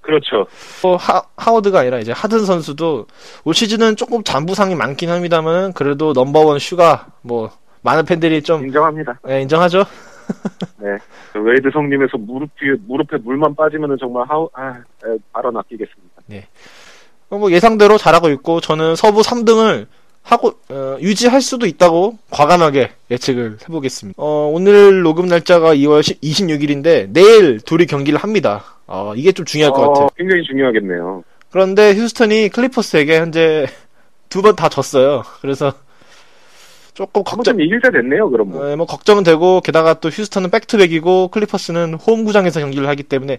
그렇죠 또 하, 하워드가 아니라 이제 하든 선수도 올 시즌은 조금 잔부상이 많긴 합니다만 그래도 넘버원 슈가 뭐 많은 팬들이 좀 인정합니다 예, 인정하죠. 네 웨이드 성님에서 무릎 뒤에 무릎에 물만 빠지면은 정말 하우 아 에, 발언 아끼겠습니다 어, 뭐 예상대로 잘하고 있고 저는 서부 3등을 하고 어, 유지할 수도 있다고 과감하게 예측을 해보겠습니다. 어, 오늘 녹음 날짜가 2월 26일인데 내일 둘이 경기를 합니다. 어, 이게 좀 중요할 것 어, 같아요. 굉장히 중요하겠네요 그런데 휴스턴이 클리퍼스에게 현재 두 번 다 졌어요. 그래서 조금 걱정, 때 됐네요 그럼 뭐 어, 뭐 걱정은 되고 게다가 또 휴스턴은 백투백이고 클리퍼스는 홈 구장에서 경기를 하기 때문에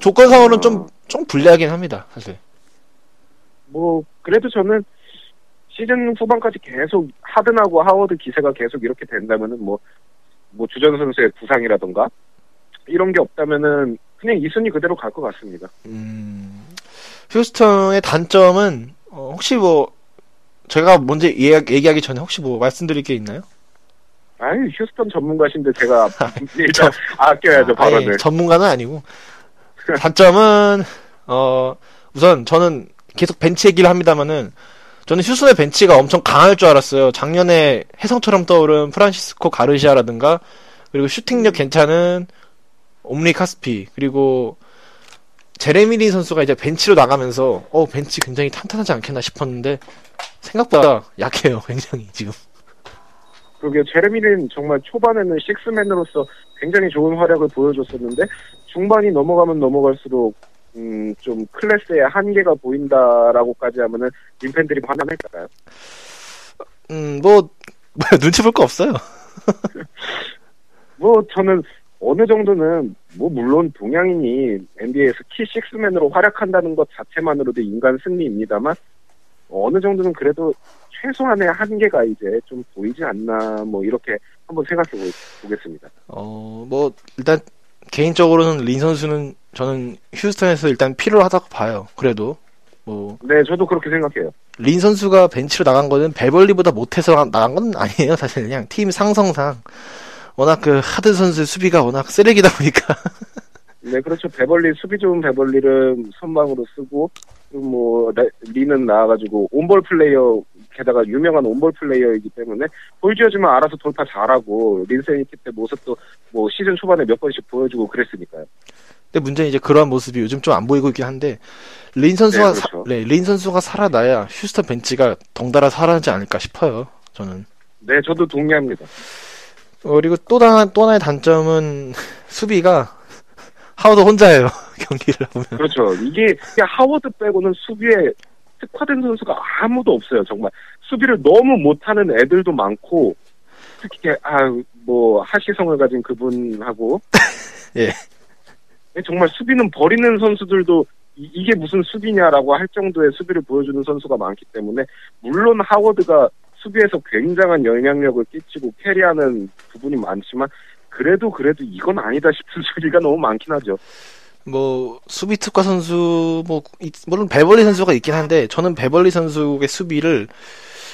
조건상으로는 좀, 좀 불리하긴 합니다. 사실. 뭐 그래도 저는 시즌 후반까지 계속 하든하고 하워드 기세가 계속 이렇게 된다면은 뭐 뭐 주전 선수의 부상이라던가 이런 게 없다면은 그냥 이 순위 그대로 갈 것 같습니다. 음, 휴스턴의 단점은 어, 혹시 뭐 제가 먼저 얘기, 얘기 하기 전에 혹시 뭐 말씀드릴 게 있나요? 아유 휴스턴 전문가신데 제가 일단 아껴야죠 발언을. 전문가는 아니고 단점은 어 우선 저는 계속 벤치 얘기를 합니다만은 저는 휴스턴의 벤치가 엄청 강할 줄 알았어요. 작년에 해성처럼 떠오른 프란시스코 가르시아라든가 그리고 슈팅력 괜찮은 옴리 카스피 그리고 제레미 린 선수가 이제 벤치로 나가면서 어 벤치 굉장히 탄탄하지 않겠나 싶었는데 생각보다 약해요 굉장히 지금. 그게 제레미는 정말 초반에는 식스맨으로서 굉장히 좋은 활약을 보여줬었는데 중반이 넘어가면 넘어갈수록 음, 좀 클래스의 한계가 보인다라고까지 하면은 림팬들이 화면할까요? 음 뭐 뭐, 눈치 볼 거 없어요. 뭐 저는 어느 정도는 뭐 물론 동양인이 NBA에서 키 식스맨으로 활약한다는 것 자체만으로도 인간 승리입니다만 어느 정도는 그래도 최소한의 한계가 이제 좀 보이지 않나 뭐 이렇게 한번 생각해 보- 보겠습니다. 어, 뭐, 일단, 개인적으로는 린 선수는 저는 휴스턴에서 일단 필요하다고 봐요. 그래도. 뭐, 네, 저도 그렇게 생각해요. 린 선수가 벤치로 나간 거는 베벌리보다 못해서 나간 건 아니에요. 사실 그냥 팀 상성상. 워낙 그 하든 선수 수비가 워낙 쓰레기다 보니까. 네, 그렇죠. 베벌리 수비 좋은 베벌리를 선발으로 쓰고 뭐 레- 린은 나와가지고 on-ball player 게다가 유명한 on-ball player이기 때문에 볼 쥐어주면 알아서 돌파 잘하고 Linsanity 때 모습도 뭐 시즌 초반에 몇 번씩 보여주고 그랬으니까요. 근데 문제는 이제 그러한 모습이 요즘 좀 안 보이고 있긴 한데 린 선수가 네, 그렇죠. 사- 네, 린 선수가 살아나야 휴스턴 벤치가 덩달아 살아나지 않을까 싶어요. 저는. 네, 저도 동의합니다. 어, 그리고 또 하나 또 하나의 단점은 수비가 하워드 혼자예요. 경기를 보면. 그렇죠. 이게 하워드 빼고는 수비에 특화된 선수가 아무도 없어요. 정말 수비를 너무 못하는 애들도 많고 특히 아뭐 하시성을 가진 그분하고 예. 네, 정말 수비는 버리는 선수들도 이, 게 무슨 수비냐라고 할 정도의 수비를 보여주는 선수가 많기 때문에 물론 하워드가 수비에서 굉장한 영향력을 끼치고 carry하는 부분이 많지만 그래도 그래도 이건 아니다 싶은 수비가 너무 많긴 하죠. 뭐 수비 특화 선수 뭐 이- 물론 베벌리 선수가 있긴 한데 저는 베벌리 선수의 수비를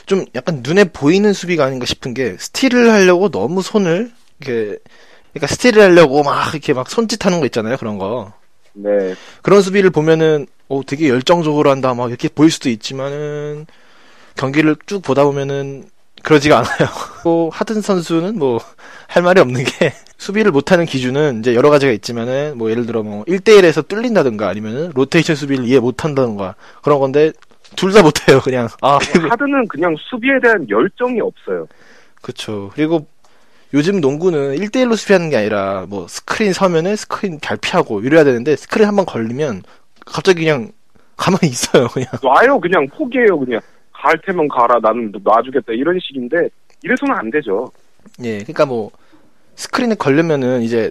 좀 약간 눈에 보이는 수비가 아닌가 싶은 게 스틸을 하려고 너무 손을 이렇게 그러니까 스틸을 하려고 막 이렇게 막 손짓하는 거 있잖아요 그런 거 네, 그런 수비를 보면은 어 되게 열정적으로 한다 막 이렇게 보일 수도 있지만은 경기를 쭉 보다 보면은 그러지가 않아요. 또 하든 선수는 뭐 할 말이 없는 게 수비를 못하는 기준은 이제 여러 가지가 있지만은 뭐 예를 들어 뭐 1대1에서 뚫린다든가 아니면은 로테이션 수비를 이해 못한다든가 그런 건데 둘 다 못해요 그냥. 아 그리고 하드는 그냥 수비에 대한 열정이 없어요. 그쵸. 그리고 요즘 농구는 1대1로 수비하는 게 아니라 뭐 스크린 서면은 스크린 잘 피하고 이래야 되는데 스크린 한 번 걸리면 갑자기 그냥 가만히 있어요 그냥. 놔요 그냥. 포기해요 그냥 갈 테면 가라 나는 놔주겠다 이런 식인데 이래서는 안 되죠. 예, 그러니까 뭐 스크린에 걸려면은 이제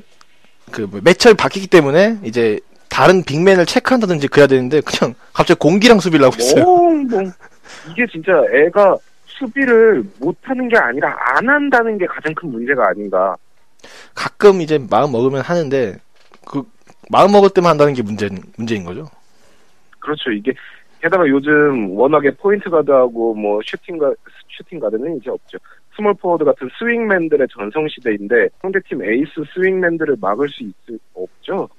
그 뭐 matchup 바뀌기 때문에 이제 다른 big man을 체크한다든지 그래야 되는데 그냥 갑자기 공기랑 수비를 하고 있어요. 멍멍 이게 진짜 애가 수비를 못하는 게 아니라 안 한다는 게 가장 큰 문제가 아닌가. 가끔 이제 마음 먹으면 하는데 그 마음 먹을 때만 한다는 게 문제 문제인 거죠. 그렇죠. 이게 게다가 요즘 워낙에 point guard하고 뭐 shooting 가 shooting guard는 이제 없죠. small forward 같은 swingman들의 전성 시대인데 상대팀 에이스 swingman들을 막을 수 있을 없죠.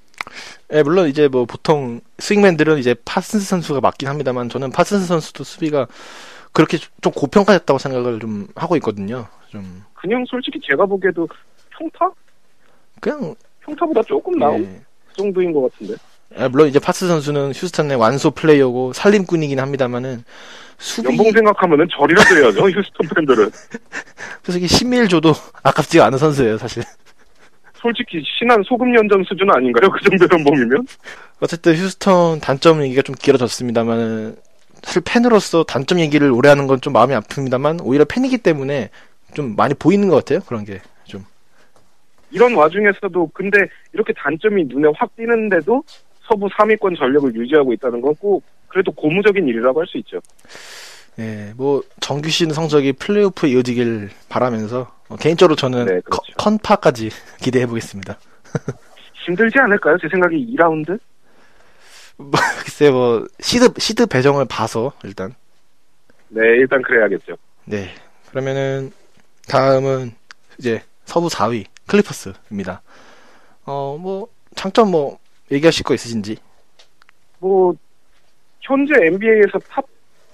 예, 물론 이제 뭐 보통 swingman들은 이제 파슨스 선수가 맞긴 합니다만 저는 파슨스 선수도 수비가 그렇게 좀 고평가됐다고 생각을 좀 하고 있거든요. 좀 그냥 솔직히 제가 보기에도 평타? 그냥 평타보다 조금 나은 예. 그 정도인 것 같은데. 아, 물론 이제 파슨스 선수는 휴스턴의 완소 플레이어고 살림꾼이긴 합니다만은 수비 연봉 생각하면은 절이라도 해야죠. 휴스턴 팬들은. 솔직히 10 mil 줘도 아깝지가 않은 선수예요 사실 솔직히 신한 소금 연전 수준 아닌가요? 그 정도 연봉이면? 어쨌든 휴스턴 단점 얘기가 좀 길어졌습니다만은 사실 팬으로서 단점 얘기를 오래 하는 건 좀 마음이 아픕니다만 오히려 팬이기 때문에 좀 많이 보이는 것 같아요 그런 게 좀 이런 와중에서도 근데 이렇게 단점이 눈에 확 띄는데도 서부 3위권 전력을 유지하고 있다는 건 꼭 그래도 고무적인 일이라고 할 수 있죠. 예, 뭐 정규 시즌 성적이 플레이오프에 이어지길 바라면서 어, 개인적으로 저는 네, 커- 그렇죠. 컨파까지 기대해 보겠습니다. 힘들지 않을까요? 제 생각에 2라운드? 글쎄 뭐 시드 시드 배정을 봐서 일단 네, 일단 그래야겠죠. 네. 그러면은 다음은 이제 서부 4위 클리퍼스입니다. 어 뭐 장점 뭐 얘기하실 거 있으신지? 뭐 현재 NBA에서 top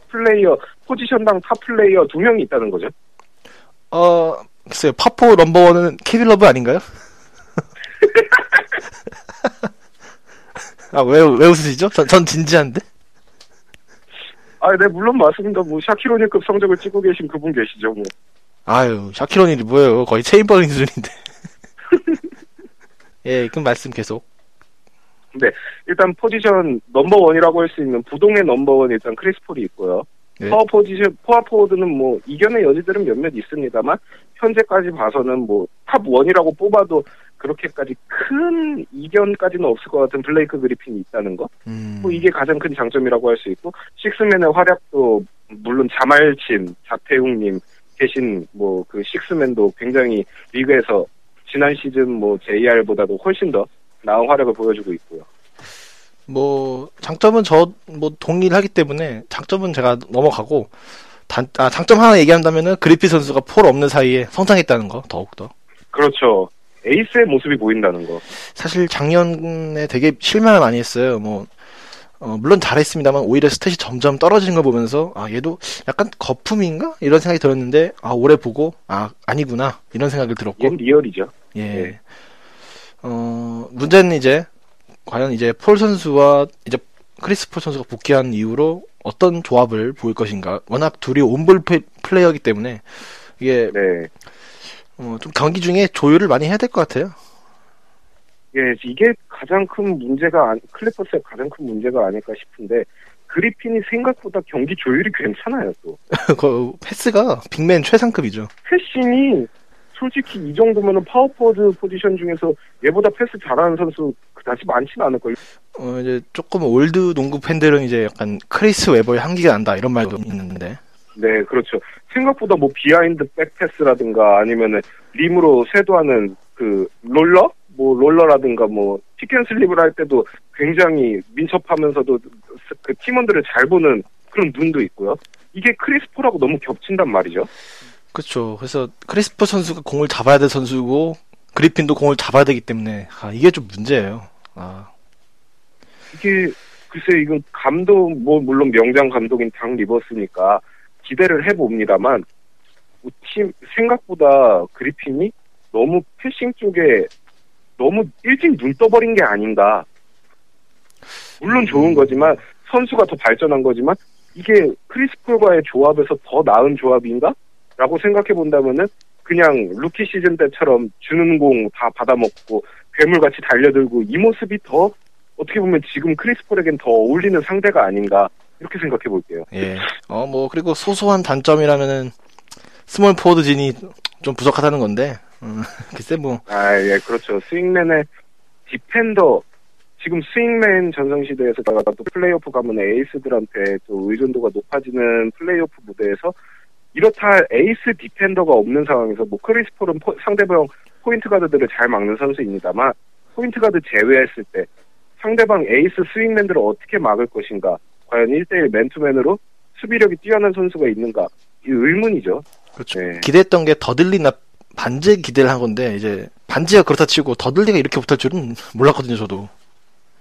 player 포지션당 top player 두 명이 있다는 거죠. 어 글쎄요 파포 넘버원은 케빈 러브 아닌가요? 아왜 왜 웃으시죠? 전, 전 진지한데. 아, 네, 물론 맞습니다. 뭐 샤킬 오닐급 성적을 찍고 계신 그분 계시죠. 뭐. 아유 샤킬 오닐이 뭐예요? 거의 체임벌린 수준인데. 예, 그럼 말씀 계속. 일단 포지션 넘버원이라고 할 수 있는 부동의 넘버원 일단 크리스 폴이 있고요. 네. 파워 포지션, 파워 포워드는 뭐 이견의 여지들은 몇몇 있습니다만 현재까지 봐서는 뭐 top one이라고 뽑아도 그렇게까지 큰 이견까지는 없을 것 같은 블레이크 그리핀이 있다는 거. 음. 뭐 이게 가장 큰 장점이라고 할 수 있고 식스맨의 활약도 물론 자말친, 자태웅님 계신 뭐 그 식스맨도 굉장히 리그에서 지난 시즌 뭐 JR보다도 훨씬 더 나은 활약을 보여주고 있고요. 뭐 장점은 저 뭐 동의를 하기 때문에 장점은 제가 넘어가고 단, 아, 장점 하나 얘기한다면은 그리핀 선수가 폴 없는 사이에 성장했다는 거 더욱더 그렇죠. 에이스의 모습이 보인다는 거. 사실 작년에 되게 실망을 많이 했어요. 뭐 어, 물론 잘했습니다만 오히려 stat이 점점 떨어지는 걸 보면서 아 얘도 약간 거품인가 이런 생각이 들었는데 아 올해 보고 아 아니구나 이런 생각이 들었고 real이죠. 예. 네. 어, 문제는 이제, 과연 이제 폴 선수와 이제 크리스 폴 선수가 복귀한 이후로 어떤 조합을 보일 것인가. 워낙 둘이 on-ball pl- player이기 때문에, 이게, 네. 어, 좀 경기 중에 조율을 많이 해야 될 것 같아요. 예, 이게 가장 큰 문제가, 안- 클리퍼스의 가장 큰 문제가 아닐까 싶은데, 그리핀이 생각보다 경기 조율이 괜찮아요, 또. 그 패스가 big man 최상급이죠. passing이 솔직히 이 정도면은 파워 포워드 포지션 중에서 얘보다 패스 잘하는 선수 그다지 많지는 않을걸요. 어, 이제 조금 old 농구 팬들은 이제 약간 크리스 웨버의 향기가 난다 이런 말도 있는데. 네, 그렇죠. 생각보다 뭐 behind back pass라든가 아니면은 림으로 쇄도하는 그 roller? 뭐 roller라든가 뭐 pick and slip을 할 때도 굉장히 민첩하면서도 그 팀원들을 잘 보는 그런 눈도 있고요. 이게 크리스 폴하고 너무 겹친단 말이죠. 그렇죠. 그래서 크리스 폴 선수가 공을 잡아야 될 선수고 그리핀도 공을 잡아야 되기 때문에 아, 이게 좀 문제예요. 아, 이게 글쎄 이거 감독 뭐 물론 명장 감독인 닥 리버스니까 기대를 해봅니다만 뭐 팀 생각보다 그리핀이 너무 passing 쪽에 너무 일찍 눈 떠버린 게 아닌가. 물론 좋은 거지만 선수가 더 발전한 거지만 이게 크리스 폴과의 조합에서 더 나은 조합인가? 라고 생각해 본다면은 그냥 루키 시즌 때처럼 주는 공 다 받아먹고 괴물같이 달려들고 이 모습이 더 어떻게 보면 지금 크리스 폴에겐 더 어울리는 상대가 아닌가 이렇게 생각해 볼게요. 예. 어, 뭐, 그리고 소소한 단점이라면은, 스몰 포워드 진이 좀 부족하다는 건데, 음, 글쎄 뭐, 아, 예, 그렇죠. swingman의 defender 지금 스윙맨 전성시대에서 또 플레이오프 가면 에이스들한테 또 의존도가 높아지는 플레이오프 무대에서 이렇다 할 에이스 defender가 없는 상황에서 뭐 크리스 폴은 포- 상대방 포인트 가드들을 잘 막는 선수입니다만 포인트 가드 제외했을 때 상대방 에이스 swingman들을 어떻게 막을 것인가 과연 1대1 맨투맨으로 수비력이 뛰어난 선수가 있는가 이 의문이죠. 그렇죠. 네. 기대했던 게 더들리나 반즈 기대를 한 건데, 이제, 반즈가 그렇다 치고 더들리가 이렇게 못할 줄은 몰랐거든요, 저도.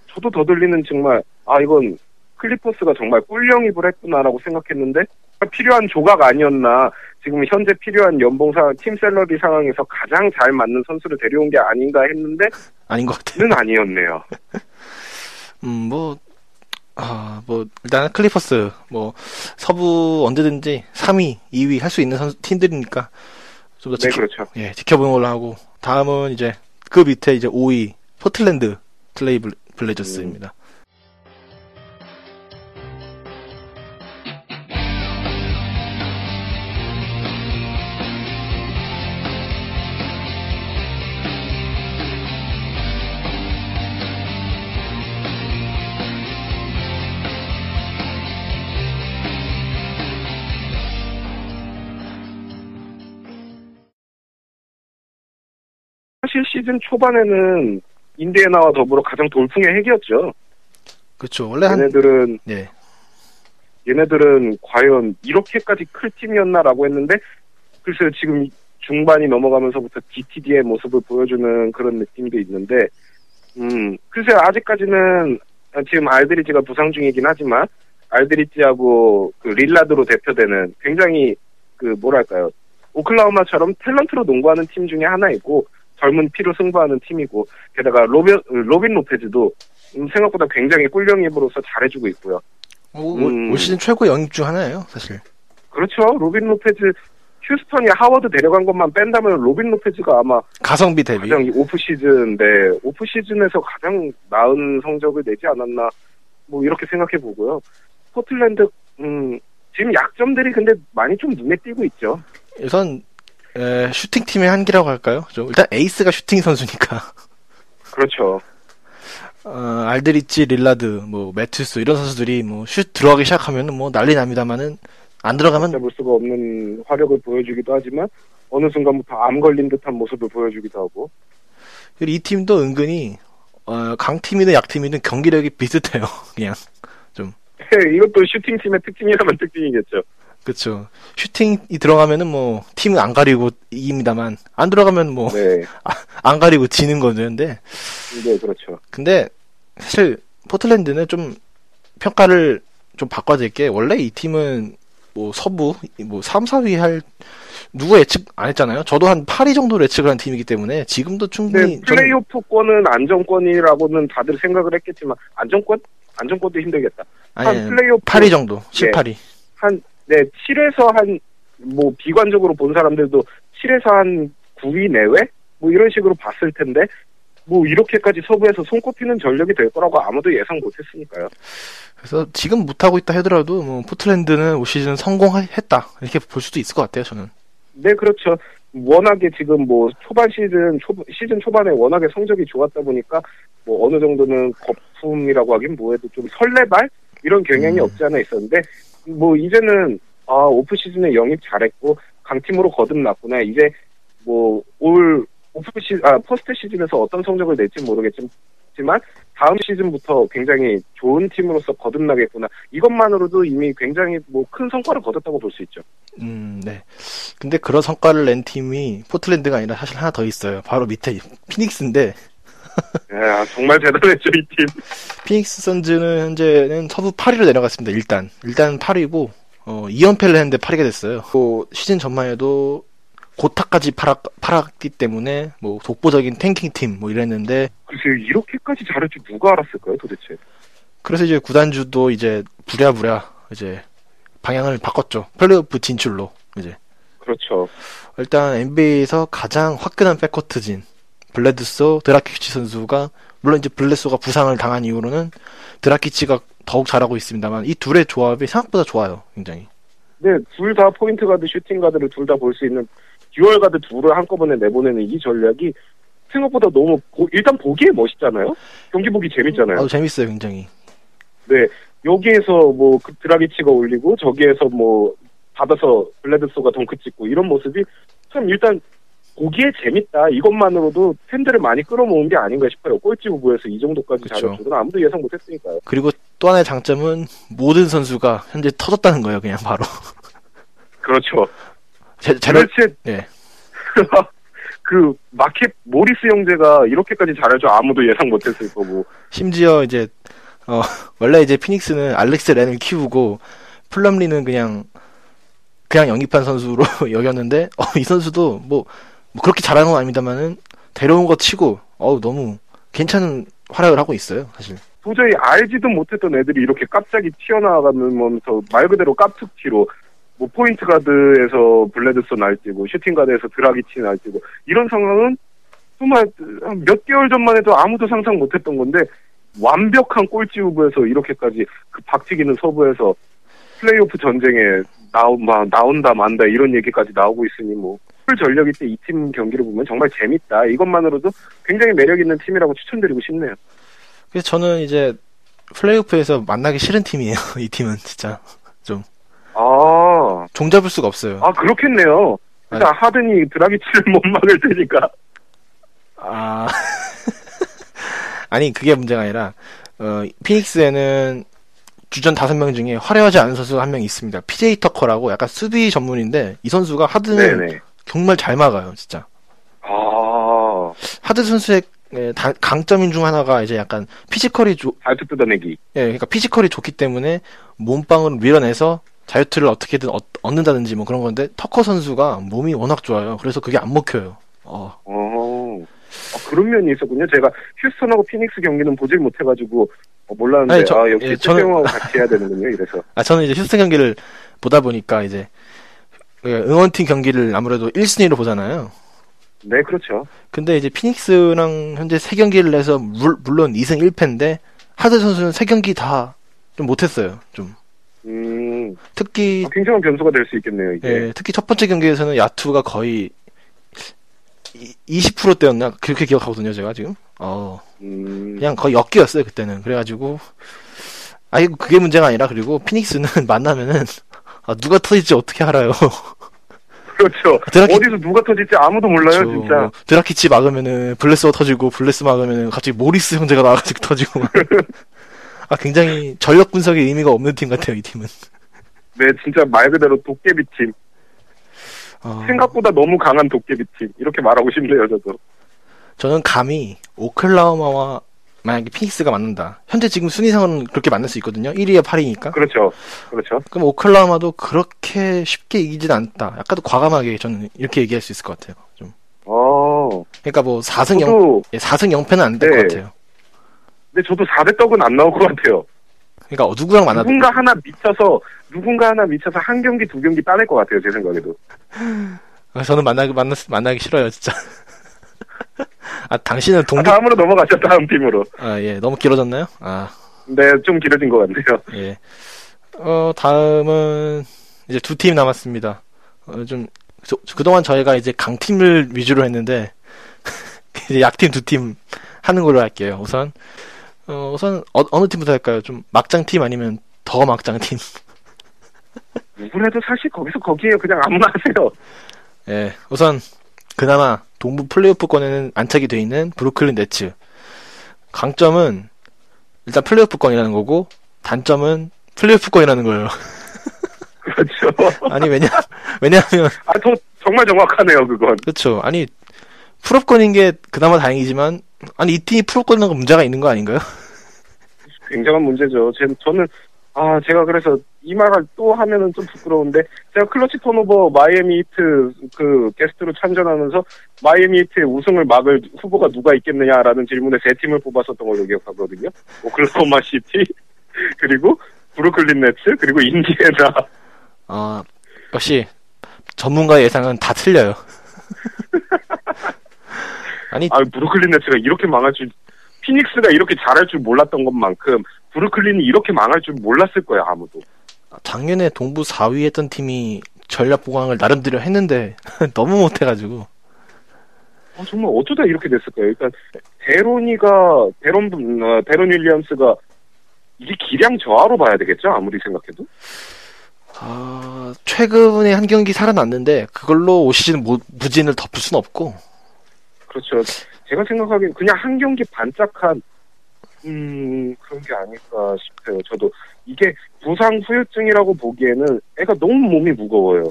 저도 더들리는 정말 아 이건 클리퍼스가 정말 꿀영입을 했구나라고 생각했는데 필요한 조각 아니었나 지금 현재 필요한 연봉 상팀 salary 상황에서 가장 잘 맞는 선수를 데려온 게 아닌가 했는데 아닌 것 같아요. 는 아니었네요. 음, 뭐, 아, 뭐, 일단은 클리퍼스, 뭐, 서부 언제든지 3위, 2위 할 수 있는 선수, 팀들이니까, 좀더 네 지켜, 그렇죠. 예, 지켜보는 걸로 하고, 다음은 이제, 그 밑에 이제 5위, 포틀랜드 트레일 블- 블레이저스입니다. 사실 시즌 초반에는 인디애나와 더불어 가장 돌풍의 핵이었죠. 그렇죠. 원래 한, 얘네들은 예, 얘네들은 과연 이렇게까지 클 팀이었나라고 했는데 글쎄요 지금 중반이 넘어가면서부터 DTD의 모습을 보여주는 그런 느낌도 있는데 음 글쎄요 아직까지는 지금 알드리지가 부상 중이긴 하지만 알드리지하고 그 릴라드로 대표되는 굉장히 그 뭐랄까요 오클라호마처럼 talent로 농구하는 팀 중에 하나이고 젊은 피로 승부하는 팀이고 게다가 로빈 로빈 로페즈도 음, 생각보다 굉장히 꿀영입으로서 잘해주고 있고요. 올, 음. 올 시즌 최고 영입 중 하나예요, 사실. 그렇죠. 로빈 로페즈 휴스턴이 하워드 데려간 것만 뺀다면 로빈 로페즈가 아마 가성비 대비. 가장 이 off season, 네 off season에서 가장 나은 성적을 내지 않았나 뭐 이렇게 생각해 보고요. 포틀랜드 음 지금 약점들이 근데 많이 좀 눈에 띄고 있죠. 우선, 에, 슈팅팀의 한계라고 할까요? 좀 일단 에이스가 슈팅 선수니까. 그렇죠. 어, 알드리치, 릴라드, 뭐 매튜스 이런 선수들이 뭐 슛 들어가기 시작하면은 뭐 난리 납니다만은 안 들어가면 잡을 수가 없는 화력을 보여주기도 하지만 어느 순간부터 암 걸린 듯한 모습을 보여주기도 하고 그리고 이 팀도 은근히 어, 강팀이든 약팀이든 경기력이 비슷해요. 그냥 네, 이것도 슈팅팀의 특징이라면 특징이겠죠. 그렇죠. 슈팅이 들어가면은 뭐 팀은 안 가리고 이깁니다만 안 들어가면 뭐 안 네, 가리고 지는 거는데 네 그렇죠. 근데 사실 포틀랜드는 좀 평가를 좀 바꿔야 게 원래 이 팀은 뭐 서부 뭐 3, 4위 할 누구 예측 안 했잖아요. 저도 한 8위 정도 예측을 한 팀이기 때문에 지금도 충분히 네, 플레이오프권은 안정권이라고는 다들 생각을 했겠지만 안정권? 안정권도 힘들겠다. 아니, 한 플레이오프 8위 정도, 7, 예. 8위. 한, 네, 7에서 한, 뭐, 비관적으로 본 사람들도 7에서 한 9위 내외? 뭐, 이런 식으로 봤을 텐데, 뭐, 이렇게까지 서부에서 손꼽히는 전력이 될 거라고 아무도 예상 못 했으니까요. 그래서 지금 못하고 있다 하더라도 뭐 포틀랜드는 올 시즌 성공했다 이렇게 볼 수도 있을 것 같아요. 저는. 네, 그렇죠. 워낙에 지금 뭐, 초반 시즌, 초, 시즌 초반에 워낙에 성적이 좋았다 보니까, 뭐, 어느 정도는 거품이라고 하긴 뭐해도 좀 설레발? 이런 경향이 음. 없지 않아 있었는데, 뭐, 이제는, 아, 오프 시즌에 영입 잘했고, 강팀으로 거듭났구나. 이제, 뭐, 올, 오프 시, 아, 포스트 시즌에서 어떤 성적을 낼지 모르겠지만, 다음 시즌부터 굉장히 좋은 팀으로서 거듭나겠구나. 이것만으로도 이미 굉장히 뭐 큰 성과를 거뒀다고 볼 수 있죠. 음, 네. 근데 그런 성과를 낸 팀이 포틀랜드가 아니라 사실 하나 더 있어요. 바로 밑에 피닉스인데 야, 정말 대단했죠, 이 팀. 피닉스 선즈는 현재는 서부 8위로 내려갔습니다. 일단 일단 8위고 어, 2연패를 했는데 8위가 됐어요. 또 시즌 전만 해도 고타까지 팔았, 팔았기 때문에 뭐 독보적인 탱킹 팀 뭐 이랬는데 글쎄요, 이렇게까지 잘할 줄 누가 알았을까요, 도대체? 그래서 이제 구단주도 이제 부랴부랴 이제 방향을 바꿨죠. 플레이오프 진출로 이제 그렇죠. 일단 NBA에서 가장 화끈한 backcourt진 블레드소 드라기치 선수가 물론 이제 블레소가 부상을 당한 이후로는 드라기치가 더욱 잘하고 있습니다만 이 둘의 조합이 생각보다 좋아요. 굉장히. 네, 둘 다 포인트 가드, 슈팅 가드를 둘 다 볼 수 있는 dual guard 둘을 한꺼번에 내보내는 이 전략이 생각보다 너무 보- 일단 보기에 멋있잖아요. 경기 보기 재밌잖아요. 아, 재밌어요, 굉장히. 네, 여기에서 뭐 그 드라기치가 올리고 저기에서 뭐 받아서 블레드소가 덩크 찍고 이런 모습이 참 일단 보기에 재밌다. 이것만으로도 팬들을 많이 끌어모은 게 아닌가 싶어요. 꼴찌 후보에서 이 정도까지. 잘할 줄은 아무도 예상 못했으니까요. 그리고 또 하나의 장점은 모든 선수가 현재 터졌다는 거예요, 그냥 바로. 그렇죠. 제, 제로, 도대체 예. 그 마켓 모리스 형제가 이렇게까지 잘할 줄 아무도 예상 못했을 거고. 심지어 이제, 어, 원래 이제 피닉스는 알렉스 렌을 키우고, 플럼리는 그냥, 그냥 영입한 선수로 여겼는데, 어, 이 선수도 뭐, 뭐 그렇게 잘하는 건 아닙니다만은, 데려온 거 치고, 어우, 너무 괜찮은 활약을 하고 있어요, 사실. 도저히 알지도 못했던 애들이 이렇게 갑자기 튀어나가면서 말 그대로 갑툭튀로 뭐 포인트 가드에서 블레드소 날뛰고 슈팅 가드에서 드라기치 날뛰고 이런 상황은 정말 한몇 개월 전만 해도 아무도 상상 못했던 건데 완벽한 꼴찌 후보에서 이렇게까지 그 박치기는 서부에서 플레이오프 전쟁에 나온 마- 나온다 만다 이런 얘기까지 나오고 있으니 뭐 풀 전력일 때 이 팀 경기를 보면 정말 재밌다 이것만으로도 굉장히 매력 있는 팀이라고 추천드리고 싶네요. 그래서 저는 이제, 플레이오프에서 만나기 싫은 팀이에요, 이 팀은, 진짜. 아 종잡을 수가 없어요. 아 그렇겠네요. 일단 하든이 드라기치를 못 막을 테니까. 아. 아니, 그게 문제가 아니라, 어, 피닉스에는 주전 다섯 명 중에 화려하지 않은 선수가 한 명 있습니다. PJ 터커라고 약간 수비 전문인데, 이 선수가 하드는 네네. 정말 잘 막아요, 진짜. 아 하드 선수의 예, 다- 강점인 중 하나가 이제 약간 피지컬이 좋, 발트 뜯어내기. 예, 그러니까 피지컬이 좋기 때문에 몸빵으로 밀어내서 자유투를 어떻게든 얻, 얻는다든지 뭐 그런 건데, 터커 선수가 몸이 워낙 좋아요. 그래서 그게 안 먹혀요. 어, 어 아, 그런 면이 있었군요. 제가 휴스턴하고 피닉스 경기는 보질 못해가지고 어, 몰랐는데 아니, 저- 아 역시 예, 예, 저는- 같이 해야 되는군요. 이래서 아, 저는 이제 휴스턴 경기를 보다 보니까 이제 그 응원팀 경기를 아무래도 1순위로 보잖아요. 네 그렇죠. 근데 이제 피닉스랑 현재 세 경기를 해서 물, 물론 2승 1패인데 하든 선수는 세 경기 다 좀 못했어요. 좀 음 특히 아, 굉장한 변수가 될 수 있겠네요. 이게 예, 특히 첫 번째 경기에서는 야투가 거의 20%대였나 그렇게 기억하거든요 제가 지금 어 음, 그냥 거의 역기였어요 그때는 그래가지고 아이 그게 문제가 아니라 그리고 피닉스는 만나면은 아, 누가 터질지 어떻게 알아요 그렇죠. 드라기- 어디서 누가 터질지 아무도 몰라요, 저 진짜. 드라기치 막으면은 블레소가 터지고 블레소 막으면은 갑자기 모리스 형제가 나와가지고 터지고 아 굉장히 전력 분석에 의미가 없는 팀 같아요 이 팀은 네, 진짜 말 그대로 도깨비 팀. 어, 생각보다 너무 강한 도깨비 팀. 이렇게 말하고 싶네요, 저도. 저는 감히 오클라호마와 만약에 피닉스가 맞는다 현재 지금 순위상은 그렇게 만날 수 있거든요 1위와 8위니까 그렇죠. 그렇죠. 그럼 오클라호마도 그렇게 쉽게 이기진 않다 약간 과감하게 저는 이렇게 얘기할 수 있을 것 같아요 좀 어. 그러니까 뭐 4승 0 저도, 4승 0패는 안 될것 네. 같아요 근데 저도 4대 떡은 안 나올 것 같아요. 그러니까 어, 누구랑 만나도 누군가 하나 미쳐서, 누군가 하나 미쳐서 한 경기, 두 경기 따낼 것 같아요, 제 생각에도. 아, 저는 만나기 만나 만나기 싫어요 진짜. 아 당신은 아, 동부 다음으로 넘어가죠, 다음 팀으로. 아 예 너무 길어졌나요? 아 네, 좀 길어진 것 같네요. 예. 어 다음은 이제 두 팀 남았습니다. 어, 좀 저- 그동안 저희가 이제 강팀을 위주로 했는데 이제 약팀 두 팀 하는 걸로 할게요. 우선 어, 우선 어, 느 팀부터 할까요? 좀 막장 팀 아니면 더 막장 팀? 누구라도 사실 거기서 거기에요. 그냥 아무나 하세요. 예. 우선 그나마 동부 플레이오프권에는 안착이 돼 있는 브루클린 네츠. 강점은 일단 플레이오프권이라는 거고 단점은 플레이오프권이라는 거예요. 그렇죠. 아니 왜냐 왜냐하면 아, 저, 정말 정확하네요, 그건. 그렇죠. 아니 플옵권인 게 그나마 다행이지만 아니 이 팀이 플옵권인 건 문제가 있는 거 아닌가요? 굉장한 문제죠. 제, 저는, 아, 제가 그래서 이 말을 또 하면은 좀 부끄러운데, 제가 클러치 턴오버 마이애미 히트 그 게스트로 참전하면서 마이애미 히트의 우승을 막을 후보가 누가 있겠느냐라는 질문에 세 팀을 뽑았었던 걸로 기억하거든요. 오클라호마 시티, 그리고 브루클린 네츠, 그리고 인디애나. 어 역시 전문가 예상은 다 틀려요. 아니 아, 브루클린 네츠가 이렇게 망할 줄, 피닉스가 이렇게 잘할 줄 몰랐던 것만큼, 브루클린이 이렇게 망할 줄 몰랐을 거예요, 아무도. 작년에 동부 4위 했던 팀이 전략 보강을 나름대로 했는데 너무 못해가지고 아, 정말 어쩌다 이렇게 됐을까요? 일단 데로니가 데론 어, 데론 윌리엄스가 이게 기량 저하로 봐야 되겠죠? 아무리 생각해도 아, 최근에 한 경기 살아났는데 그걸로 올 시즌 무, 무진을 덮을 순 없고 그렇죠. 제가 생각하기엔 그냥 한 경기 반짝한 음 그런 게 아닐까 싶어요. 저도 이게 부상 후유증이라고 보기에는 애가 너무 몸이 무거워요.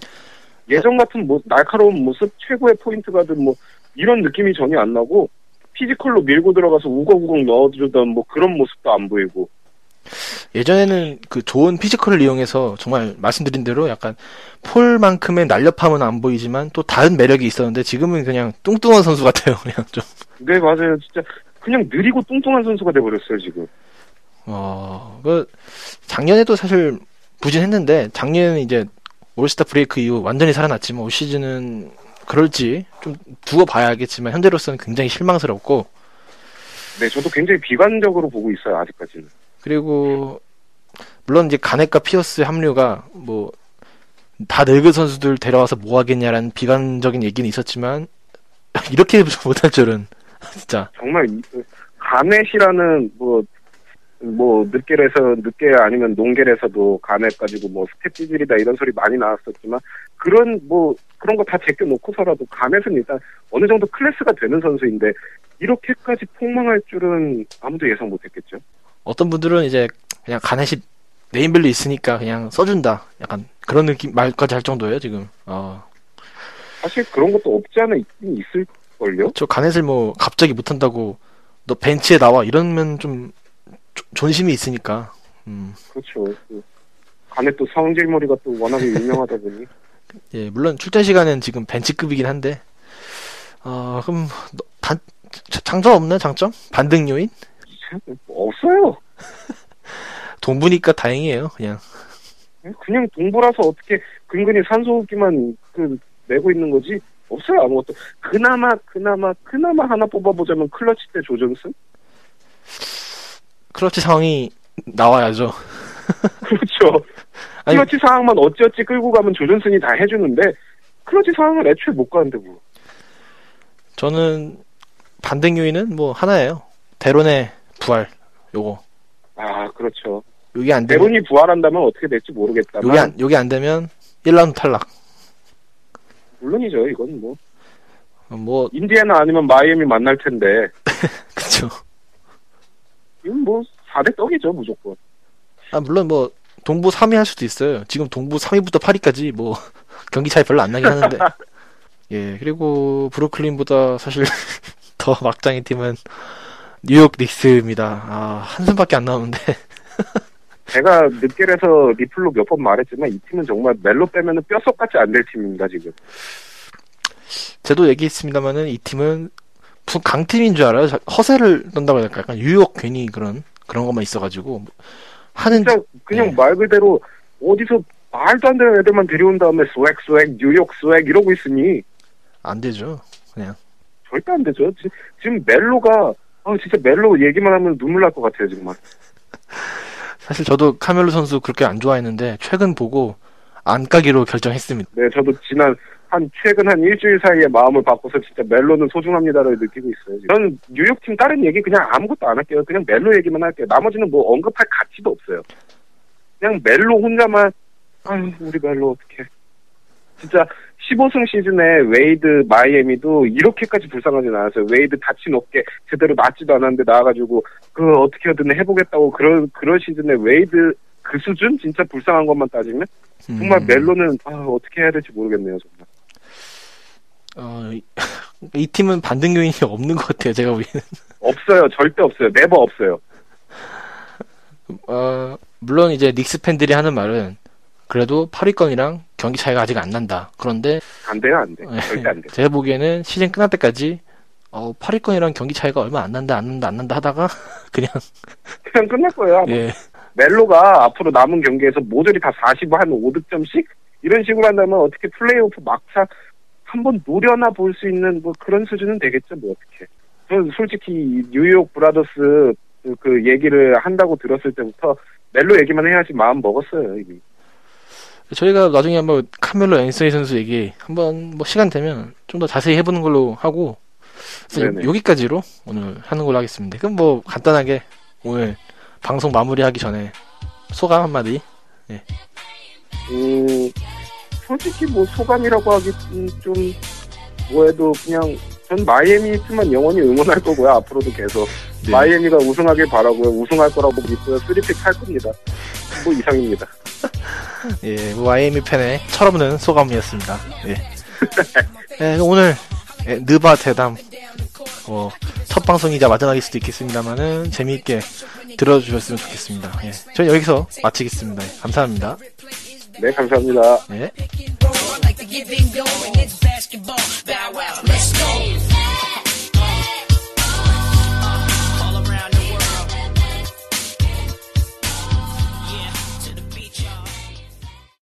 예전 같은 뭐 날카로운 모습, 최고의 포인트 가드 뭐 이런 느낌이 전혀 안 나고 피지컬로 밀고 들어가서 우걱우걱 넣어주던 뭐 그런 모습도 안 보이고 예전에는 그 좋은 피지컬을 이용해서 정말 말씀드린 대로 약간 폴만큼의 날렵함은 안 보이지만 또 다른 매력이 있었는데 지금은 그냥 뚱뚱한 선수 같아요. 그냥 좀. 네, 맞아요. 진짜 그냥 느리고 뚱뚱한 선수가 돼버렸어요, 지금. 어, 그 작년에도 사실 부진했는데 작년에는 이제 올스타 브레이크 이후 완전히 살아났지만 올 시즌은 그럴지 좀 두고 봐야겠지만 현재로서는 굉장히 실망스럽고 네, 저도 굉장히 비관적으로 보고 있어요, 아직까지는. 그리고 물론 이제 가넷과 피어스의 합류가 뭐 다 늙은 선수들 데려와서 뭐 하겠냐라는 비관적인 얘기는 있었지만 이렇게 못할 줄은 진짜 정말, 이- 그 가넷이라는, 뭐, 뭐, 느갤에서, 느갤 아니면 농갤에서도 가넷 가지고 뭐, stat 찌질이다 이런 소리 많이 나왔었지만, 그런, 뭐, 그런 거 다 제껴 놓고서라도 가넷은 일단 어느 정도 클래스가 되는 선수인데, 이렇게까지 폭망할 줄은 아무도 예상 못 했겠죠. 어떤 분들은 이제 그냥 가넷이 네임밸류 있으니까 그냥 써준다 약간 그런 느낌 말까지 할 정도예요 지금 어. 사실 그런 것도 없지 않아 있긴 있을걸요? 저 가넷을 뭐 갑자기 못한다고 너 벤치에 나와 이러면 좀 조- 존심이 있으니까 음. 그렇죠. 그 가넷 또 성질머리가 또 워낙에 유명하다 보니. 예, 물론 출전 시간은 지금 벤치급이긴 한데, 어, 그럼, 너- 단, 자- 장점 없나요, 장점? 반등 요인? 없어요. 동부니까 다행이에요, 그냥. 그냥 동부라서 어떻게 근근히 산소호흡기만 그 내고 있는 거지 없어요 아무것도. 그나마 그나마 그나마 하나 뽑아보자면 클러치 때 조전슨? 클러치 상황이 나와야죠. 그렇죠. 아니- 클러치 상황만 어찌어찌 끌고 가면 조전슨이 다 해주는데 클러치 상황을 애초에 못 가는데 뭐. 저는 반등 요인은 뭐 하나예요. 대론의 부활 요거. 아 그렇죠. 요게 안 되면 대론이 부활한다면 어떻게 될지 모르겠다만 요게 안 요게 안 되면 1라운드 탈락. 물론이죠. 이건 뭐 뭐 인디애나 아니면 마이애미 만날 텐데 그쵸. 이건 뭐 4대 떡이죠 무조건. 아 물론 뭐 동부 3위 할 수도 있어요. 지금 동부 3위부터 8위까지 뭐 경기 차이 별로 안 나긴 하는데. 예 그리고 브루클린보다 사실 더 막장의 팀은 뉴욕 닉스입니다. 아 한숨밖에 안 나오는데 제가 늦게라서 리플로 몇 번 말했지만 이 팀은 정말 멜로 빼면은 뼛속같이 안 될 팀입니다 지금. 저도 얘기했습니다만은 이 팀은 무슨 강팀인 줄 알아요. 자- 허세를 떤다고 해야 될까? 약간 유혹 괜히 그런 그런 것만 있어가지고 하는 진짜 그냥 네. 말 그대로 어디서 말도 안 되는 애들만 데려온 다음에 swag swag 뉴욕 swag 이러고 있으니 안 되죠. 그냥 절대 안 되죠. 지, 금 멜로가 아 진짜 멜로 얘기만 하면 눈물 날 것 같아요 정말. 사실 저도 카멜로 선수 그렇게 안 좋아했는데 최근 보고 안 까기로 결정했습니다. 네 저도 지난 한 최근 한 일주일 사이에 마음을 바꿔서 진짜 멜로는 소중합니다를 느끼고 있어요. 지금. 저는 뉴욕 팀 다른 얘기 그냥 아무것도 안 할게요. 그냥 멜로 얘기만 할게요. 나머지는 뭐 언급할 가치도 없어요. 그냥 멜로 혼자만 아유 우리 멜로 어떡해. 진짜 15승 시즌에 웨이드 마이애미도 이렇게까지 불쌍하진 않았어요. 웨이드 다친 어깨 제대로 낫지도 않았는데 나와가지고 그 어떻게든 해보겠다고 그런 그런 시즌에 웨이드 그 수준 진짜 불쌍한 것만 따지면 정말 음, 멜로는 아, 어떻게 해야 될지 모르겠네요 정말. 어, 이, 이 팀은 반등 요인이 없는 것 같아요. 제가 보기에는. 없어요. 절대 없어요. 네버 없어요. 어, 물론 이제 닉스 팬들이 하는 말은 그래도 8위권이랑 경기 차이가 아직 안 난다. 그런데 안 돼요, 안 돼. 예, 절대 안 돼. 제가 보기에는 시즌 끝날 때까지 어, 8위권이랑 경기 차이가 얼마 안 난다, 안 난다, 안 난다 하다가 그냥 그냥 끝날 거예요. 아마. 예, 멜로가 앞으로 남은 경기에서 모조리 다 45, 한 5득점씩 이런 식으로 한다면 어떻게 플레이오프 막차 한번 노려나 볼 수 있는 뭐 그런 수준은 되겠죠, 뭐 어떻게. 저는 솔직히 뉴욕 브라더스 그- 그 얘기를 한다고 들었을 때부터 멜로 얘기만 해야지 마음 먹었어요, 이미. 저희가 나중에 한번 카멜로 앤서니 선수 얘기 한번 뭐 시간 되면 좀 더 자세히 해보는 걸로 하고. 여, 기까지로 오늘 하는 걸로 하겠습니다. 그럼 뭐 간단하게 오늘 방송 마무리하기 전에 소감 한마디. 음, 솔직히 뭐 소감이라고 하기 음, 좀 뭐해도 그냥 전 마이애미 팀만 영원히 응원할 거고요. 앞으로도 계속 네. 마이애미가 우승하길 바라고요. 우승할 거라고 믿고요. 3픽 할 겁니다. 뭐 이상입니다. 예, 뭐 YME 팬의 철없는 소감이었습니다. 예. 예, 오늘 예, 느바 대담 뭐, 첫 방송이자 마지막일 수도 있겠습니다만은 재미있게 들어주셨으면 좋겠습니다. 예. 저는 여기서 마치겠습니다. 예, 감사합니다. 네, 감사합니다. 예.